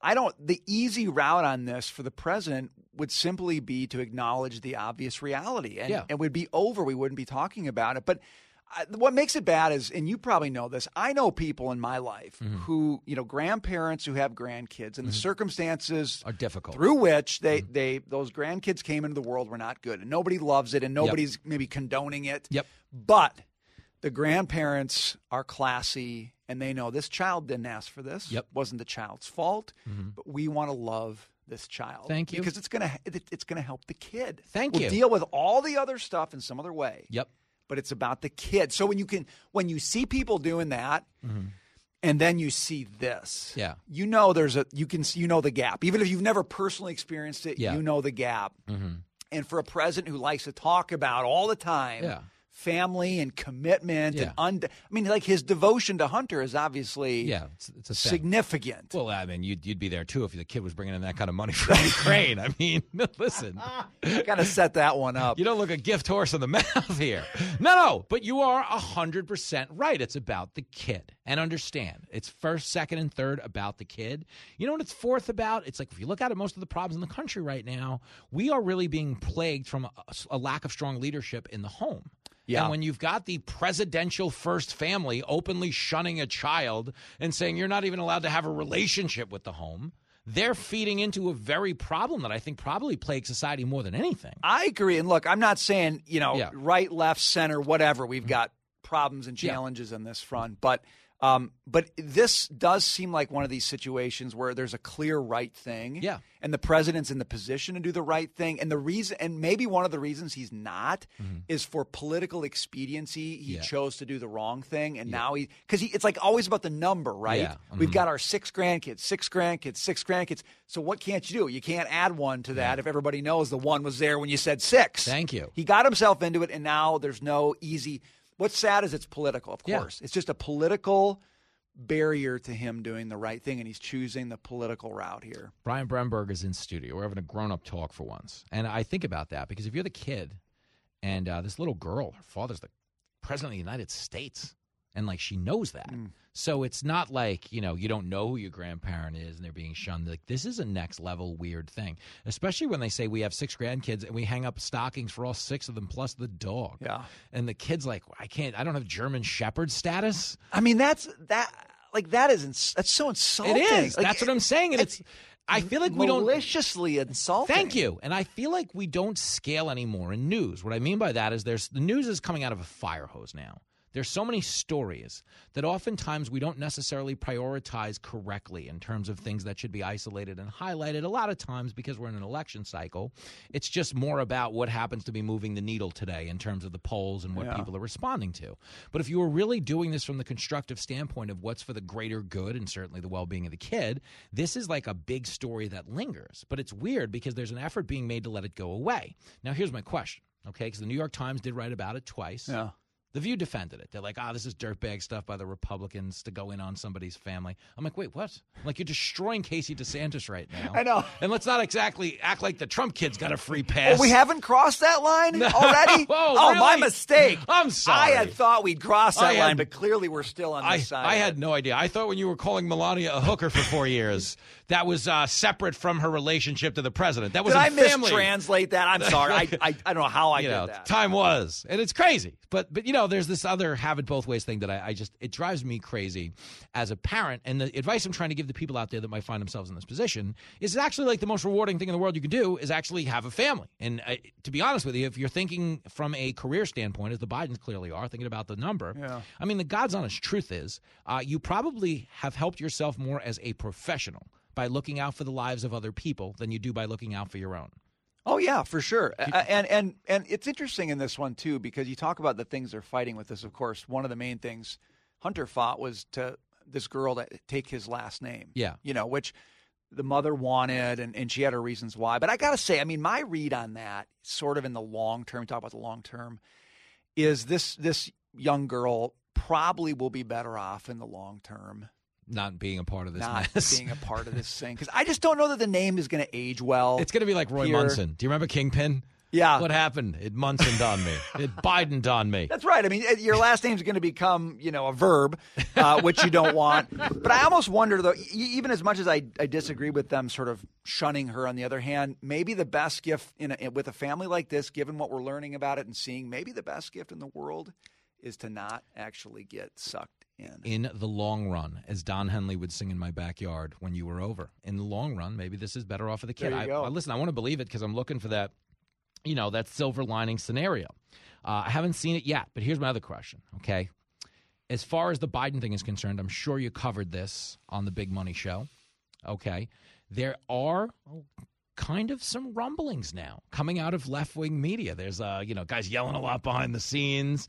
I don't. The easy route on this for the president would simply be to acknowledge the obvious reality, and Yeah. it would be over. We wouldn't be talking about it. But I, what makes it bad is, and you probably know this. I know people in my life Mm-hmm. who, you know, grandparents who have grandkids, and the circumstances Are difficult. through which they Mm-hmm. they those grandkids came into the world were not good, and nobody loves it, and nobody's maybe condoning it. Yep. But the grandparents are classy and they know this child didn't ask for this. Yep. Wasn't the child's fault, Mhm. but we want to love this child. Thank you. Because it's going to it, it's going to help the kid. Thank we'll you. deal with all the other stuff in some other way. Yep. But it's about the kid. So when you can when you see people doing that mm-hmm. and then you see this. Yeah. You know there's a you can you know the gap. Even if you've never personally experienced it, Yeah. you know the gap. Mm-hmm. And for a president who likes to talk about all the time Yeah. Family and commitment Yeah. and und- I mean like his devotion to Hunter is obviously Yeah, it's, it's significant. Well, I mean, you'd, you'd be there too if the kid was bringing in that kind of money from Ukraine. I mean, listen. Got to set that one up. You don't look a gift horse in the mouth here. No, no, but you are 100% right. It's about the kid. And understand, it's first, second, and third about the kid. You know what it's fourth about? It's like if you look at it, most of the problems in the country right now, we are really being plagued from a, a lack of strong leadership in the home. Yeah. And when you've got the presidential first family openly shunning a child and saying you're not even allowed to have a relationship with the home, they're feeding into a very problem that I think probably plagues society more than anything. I agree. And look, I'm not saying, you know, Yeah. Mm-hmm. right, left, center, whatever. We've got problems and Yeah. challenges on this front. But um, but this does seem like one of these situations where there's a clear right thing. Yeah. And the president's in the position to do the right thing. And the reason and maybe one of the reasons he's not is for political expediency. He Mm-hmm. Yeah. chose to do the wrong thing. And now he because he it's like always about the number, right? Yeah. We've Mhm. got our six grandkids, six grandkids, six grandkids. So what can't you do? You can't add one to that if everybody knows the one was there when you said six. Thank you. He got himself into it, and now there's no easy. What's sad is it's political, of Yeah. course. It's just a political barrier to him doing the right thing, and he's choosing the political route here. Brian Brenberg is in studio. We're having a grown up talk for once. And I think about that because if you're the kid and uh, this little girl, her father's the president of the United States, and like she knows that. So it's not like, you know, you don't know who your grandparent is and they're being shunned. Like, this is a next level weird thing, especially when they say we have six grandkids and we hang up stockings for all six of them plus the dog. Yeah. And the kid's like, I can't, I don't have German Shepherd status. I mean, that's that. Like that is ins- that's so insulting. It is. Like, That's what I'm saying. And it's, I feel like we don't maliciously insulting. Thank you. And I feel like we don't scale anymore in news. What I mean by that is there's the news is coming out of a fire hose now. There's so many stories that oftentimes we don't necessarily prioritize correctly in terms of things that should be isolated and highlighted. A lot of times, because we're in an election cycle, it's just more about what happens to be moving the needle today in terms of the polls and what Yeah. people are responding to. But if you were really doing this from the constructive standpoint of what's for the greater good and certainly the well being of the kid, this is like a big story that lingers. But it's weird because there's an effort being made to let it go away. Now, here's my question, okay? Because the New York Times did write about it twice. Yeah. The View defended it. They're like, ah, this is dirtbag stuff by the Republicans to go in on somebody's family. I'm like, wait, what? Like, you're destroying Casey DeSantis right now. I know. And let's not exactly act like the Trump kid's got a free pass. Oh, we haven't crossed that line already? Whoa, oh, my mistake. I'm sorry. I had thought we'd crossed I that had- line, but clearly we're still on I, this side. I had no idea. I thought when you were calling Melania a hooker for four years, that was uh, separate from her relationship to the president. That was. Did I family. mistranslate that? I'm sorry. I, I, I don't know how I you did know, that. time was, and it's crazy. But but you know, there's this other have it both ways thing that I, I just it drives me crazy as a parent. And the advice I'm trying to give the people out there that might find themselves in this position is actually like the most rewarding thing in the world you can do is actually have a family. And uh, to be honest with you, if you're thinking from a career standpoint, as the Bidens clearly are, thinking about the number, Yeah. I mean, the God's honest truth is, uh, you probably have helped yourself more as a professional by looking out for the lives of other people than you do by looking out for your own. Oh yeah, for sure. And and and it's interesting in this one too because you talk about the things they're fighting with this. Of course, one of the main things Hunter fought was to this girl to take his last name. Yeah. You know, which the mother wanted and, and she had her reasons why. But I gotta say, I mean, my read on that, sort of in the long term, talk about the long term, is this this young girl probably will be better off in the long term Not being a part of this not mess. being a part of this thing because I just don't know that the name is going to age well. It's going to be like Roy here. Munson. Do you remember Kingpin? Yeah. What happened? It Munsoned on me. It Bidened on me. That's right. I mean, your last name's going to become, you know, a verb, uh, which you don't want. But I almost wonder, though, even as much as I, I disagree with them sort of shunning her, on the other hand, maybe the best gift in a, with a family like this, given what we're learning about it and seeing, maybe the best gift in the world is to not actually get sucked in. In the long run, as Don Henley would sing in my backyard when you were over. In the long run, maybe this is better off for the kid. There you I, go. I- listen, I want to believe it because I'm looking for that, you know, that silver lining scenario. Uh, I haven't seen it yet, but here's my other question. Okay, as far as the Biden thing is concerned, I'm sure you covered this on the Big Money Show. Okay, there are kind of some rumblings now coming out of left wing media. There's uh, you know, guys yelling a lot behind the scenes.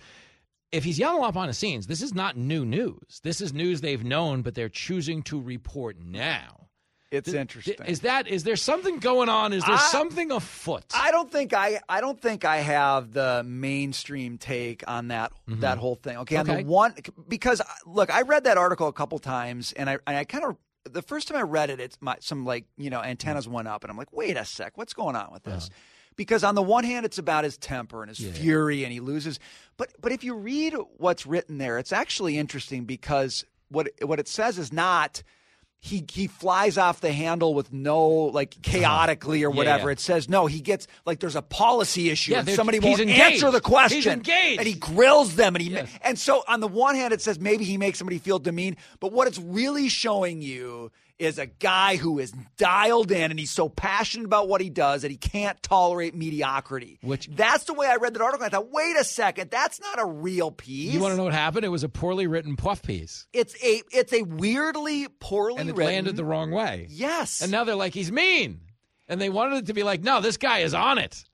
If he's yelling a on the scenes, this is not new news. This is news they've known, but they're choosing to report now. It's Th- interesting. Is that is there something going on? Is there I- something afoot? I don't think I I don't think I have the mainstream take on that mm-hmm. that whole thing. Okay, on Okay. the one because look, I read that article a couple times and I and I kind of the first time I read it, it's my some like you know antennas mm. went up and I'm like, wait a sec, what's going on with this? Uh-huh. Because on the one hand, it's about his temper and his fury, and he loses. But but if you read what's written there, it's actually interesting because what what it says is not he he flies off the handle with no like uh-huh. chaotically or whatever. yeah. It says no. He gets like there's a policy issue Yeah, and somebody he's won't engaged. answer the question. He's engaged. and he grills them and he ma- and so on the one hand it says maybe he makes somebody feel demeaned, but what it's really showing you is a guy who is dialed in and he's so passionate about what he does that he can't tolerate mediocrity. Which that's the way I read that article. I thought, wait a second, that's not a real piece. you want to know what happened? It was a poorly written puff piece, It's a it's a weirdly poorly and it written. landed the wrong way. Yes. And now they're like, he's mean, and they wanted it to be like, no, this guy is on it.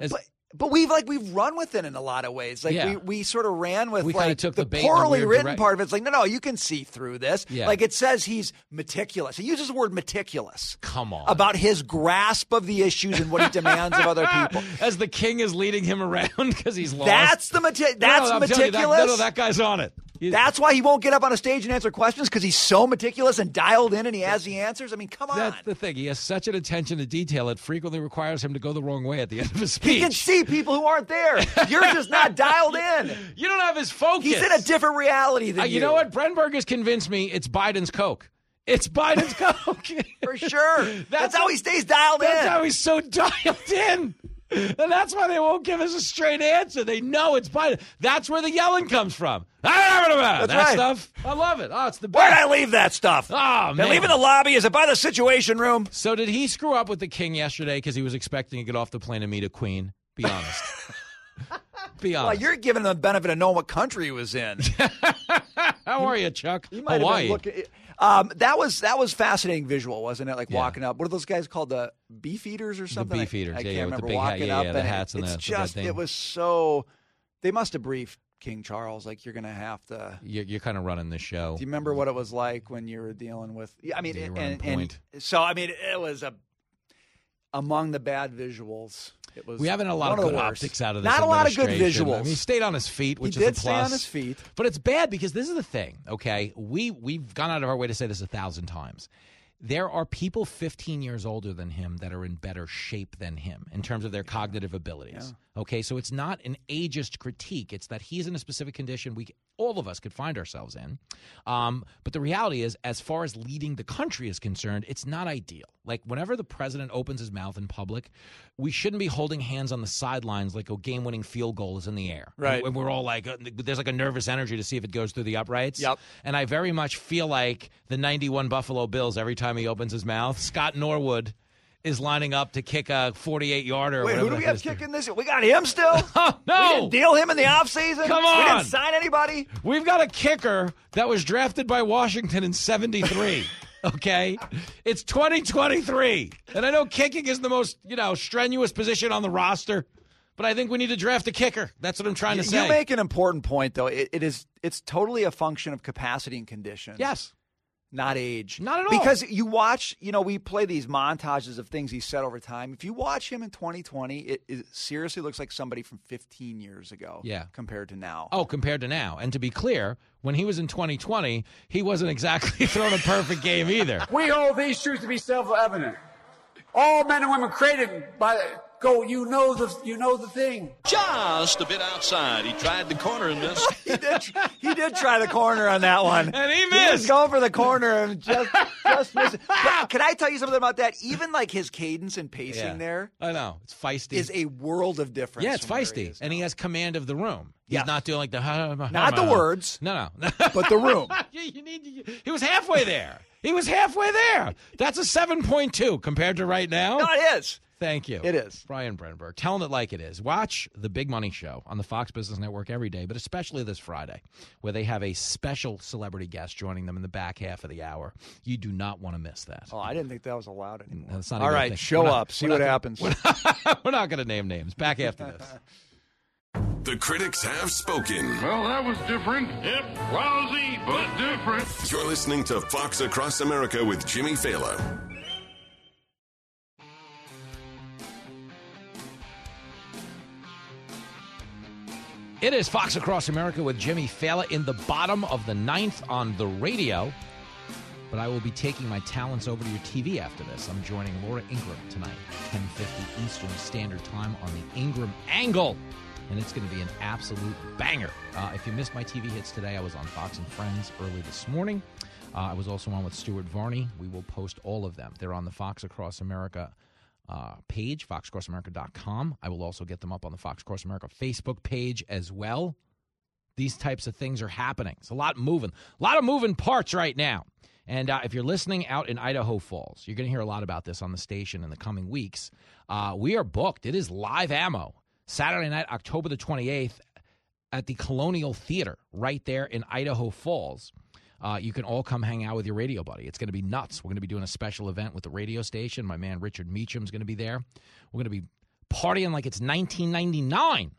As- But we've like we've run with it in a lot of ways. Like Yeah. we, we sort of ran with We like took the the bait in a poorly weird written direct- part of it. It's like no, no, you can see through this. Yeah. Like it says he's meticulous. He uses the word meticulous Come on. about his grasp of the issues and what he demands of other people. As the king is leading him around because he's lost. That's the meti- that's no, I'm telling you, that- meticulous. no, no, that guy's on it. That's why he won't get up on a stage and answer questions because he's so meticulous and dialed in and he has the answers. I mean, come on. That's the thing. He has such an attention to detail. It frequently requires him to go the wrong way at the end of his speech. he can see people who aren't there. You're just not dialed in. You don't have his focus. He's in a different reality than Uh, you. you know what? Brenberg has convinced me it's Biden's Coke. It's Biden's Coke. For sure. That's, how he stays dialed That's in. That's how he's so dialed in. And that's why they won't give us a straight answer. They know it's Biden. That's where the yelling comes from. that That's right. stuff. I love it. Oh, it's the best. Where'd. I leave that stuff? Oh, man. I leave in the lobby? Is it by the Situation Room? So did he screw up with the king yesterday because he was expecting to get off the plane and meet a queen? Be honest. Be honest. Well, you're giving him the benefit of knowing what country he was in. How are you, Chuck? You might have been Hawaii. looking- um, that was that was fascinating visual, wasn't it? Like Yeah. walking up. What are those guys called? The beef eaters or something? beef eaters, I, I yeah, can't yeah, the remember hat, walking yeah, up yeah, the and it- hats and it's the- the just it was so. They must have briefed King Charles like you're going to have to. You're, you're kind of running the show. Do you remember what it was like when you were dealing with? Yeah, I mean, and, and, so I mean, it was a among the bad visuals. It was We haven't had a lot of good worst. optics out of this. Not a lot of good visuals. I mean, he stayed on his feet, which he is did a stay on his feet. But it's bad because this is the thing. Okay, we we've gone out of our way to say this a thousand times. There are people 15 years older than him that are in better shape than him in terms of their cognitive abilities. Okay, so it's not an ageist critique. It's that he's in a specific condition we all of us could find ourselves in. Um, but the reality is, as far as leading the country is concerned, it's not ideal. Like whenever the president opens his mouth in public, we shouldn't be holding hands on the sidelines like a game-winning field goal is in the air. Right. And we're all like, uh, there's like a nervous energy to see if it goes through the uprights. Yep. And I very much feel like the 91 Buffalo Bills every time he opens his mouth. Scott Norwood is lining up to kick a 48 yarder. Wait, who do we have kicking this? We got him still? Oh, no. We didn't deal him in the offseason? Come on. We didn't sign anybody? We've got a kicker that was drafted by Washington in 73. Okay? It's 2023. And I know kicking is the most, you know, strenuous position on the roster, but I think we need to draft a kicker. That's what I'm trying to say. You make an important point, though. It, it is it's totally a function of capacity and condition. Yes. Not age. Not at all. Because you watch, you know, we play these montages of things he said over time. If you watch him in 2020, it, it seriously looks like somebody from 15 years ago. Yeah. Compared to now. Oh, compared to now. And to be clear, when he was in 2020, he wasn't exactly throwing a perfect game either. We hold these truths to be self-evident. All men and women created by go. You know the you know the thing. Just a bit outside. He tried the corner and missed. he did. He did try the corner on that one, and he was missed. going for the corner and just just missed. it. But can I tell you something about that? Even like his cadence and pacing Yeah. there I know. It's feisty. is a world of difference. yeah, it's from where he feisty. And he has command of the room. He's Yeah. not doing like the. Not the words. No, no. but the room. you, you need, you- he was halfway there. He was halfway there. That's a 7.2 compared to right now. No, it is. Thank you. It is. Brian Brenberg. Telling it like it is. Watch The Big Money Show on the Fox Business Network every day, but especially this Friday, where they have a special celebrity guest joining them in the back half of the hour. You do not want to miss that. Oh, I didn't think that was allowed anymore. That's not All even a right, thing. show not- up, see what happens. gonna- We're not going to name names. Back after this. The critics have spoken. Well, that was different. Yep, lousy, but different. You're listening to Fox Across America with Jimmy Failla. It is Fox Across America with Jimmy Failla in the bottom of the ninth on the radio. But I will be taking my talents over to your TV after this. I'm joining Laura Ingraham tonight, 10:50 Eastern Standard Time on the Ingraham Angle, and it's going to be an absolute banger. Uh, if you missed my TV hits today, I was on Fox and Friends early this morning. Uh, I was also on with Stuart Varney. We will post all of them. They're on the Fox Across America uh, page, foxcrossamerica.com. I will also get them up on the Fox Across America Facebook page as well. These types of things are happening. It's a lot moving, a lot of moving parts right now. And uh, if you're listening out in Idaho Falls, you're going to hear a lot about this on the station in the coming weeks. Uh, we are booked. It is live ammo Saturday night, October the 28th, at the Colonial Theater right there in Idaho Falls. Uh, you can all come hang out with your radio buddy. It's going to be nuts. We're going to be doing a special event with the radio station. My man Richard Meacham's going to be there. We're going to be partying like it's 1999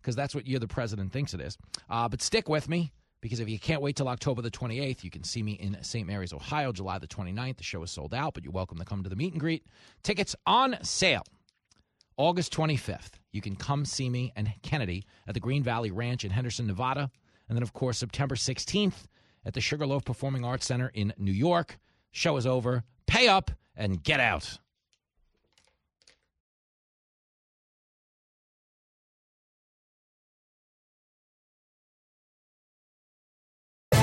because that's what You're the President thinks it is. Uh, but stick with me because if you can't wait till October the 28th, you can see me in St. Mary's, Ohio, July the 29th. The show is sold out, but you're welcome to come to the meet and greet. Tickets on sale. August 25th, you can come see me and Kennedy at the Green Valley Ranch in Henderson, Nevada. And then, of course, September 16th at the Sugarloaf Performing Arts Center in New York. Show is over. Pay up and get out.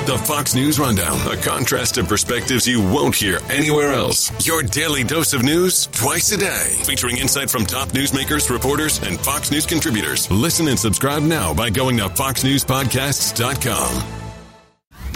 The Fox News Rundown, a contrast of perspectives you won't hear anywhere else. Your daily dose of news twice a day, featuring insight from top newsmakers, reporters, and Fox News contributors. Listen and subscribe now by going to foxnewspodcasts.com.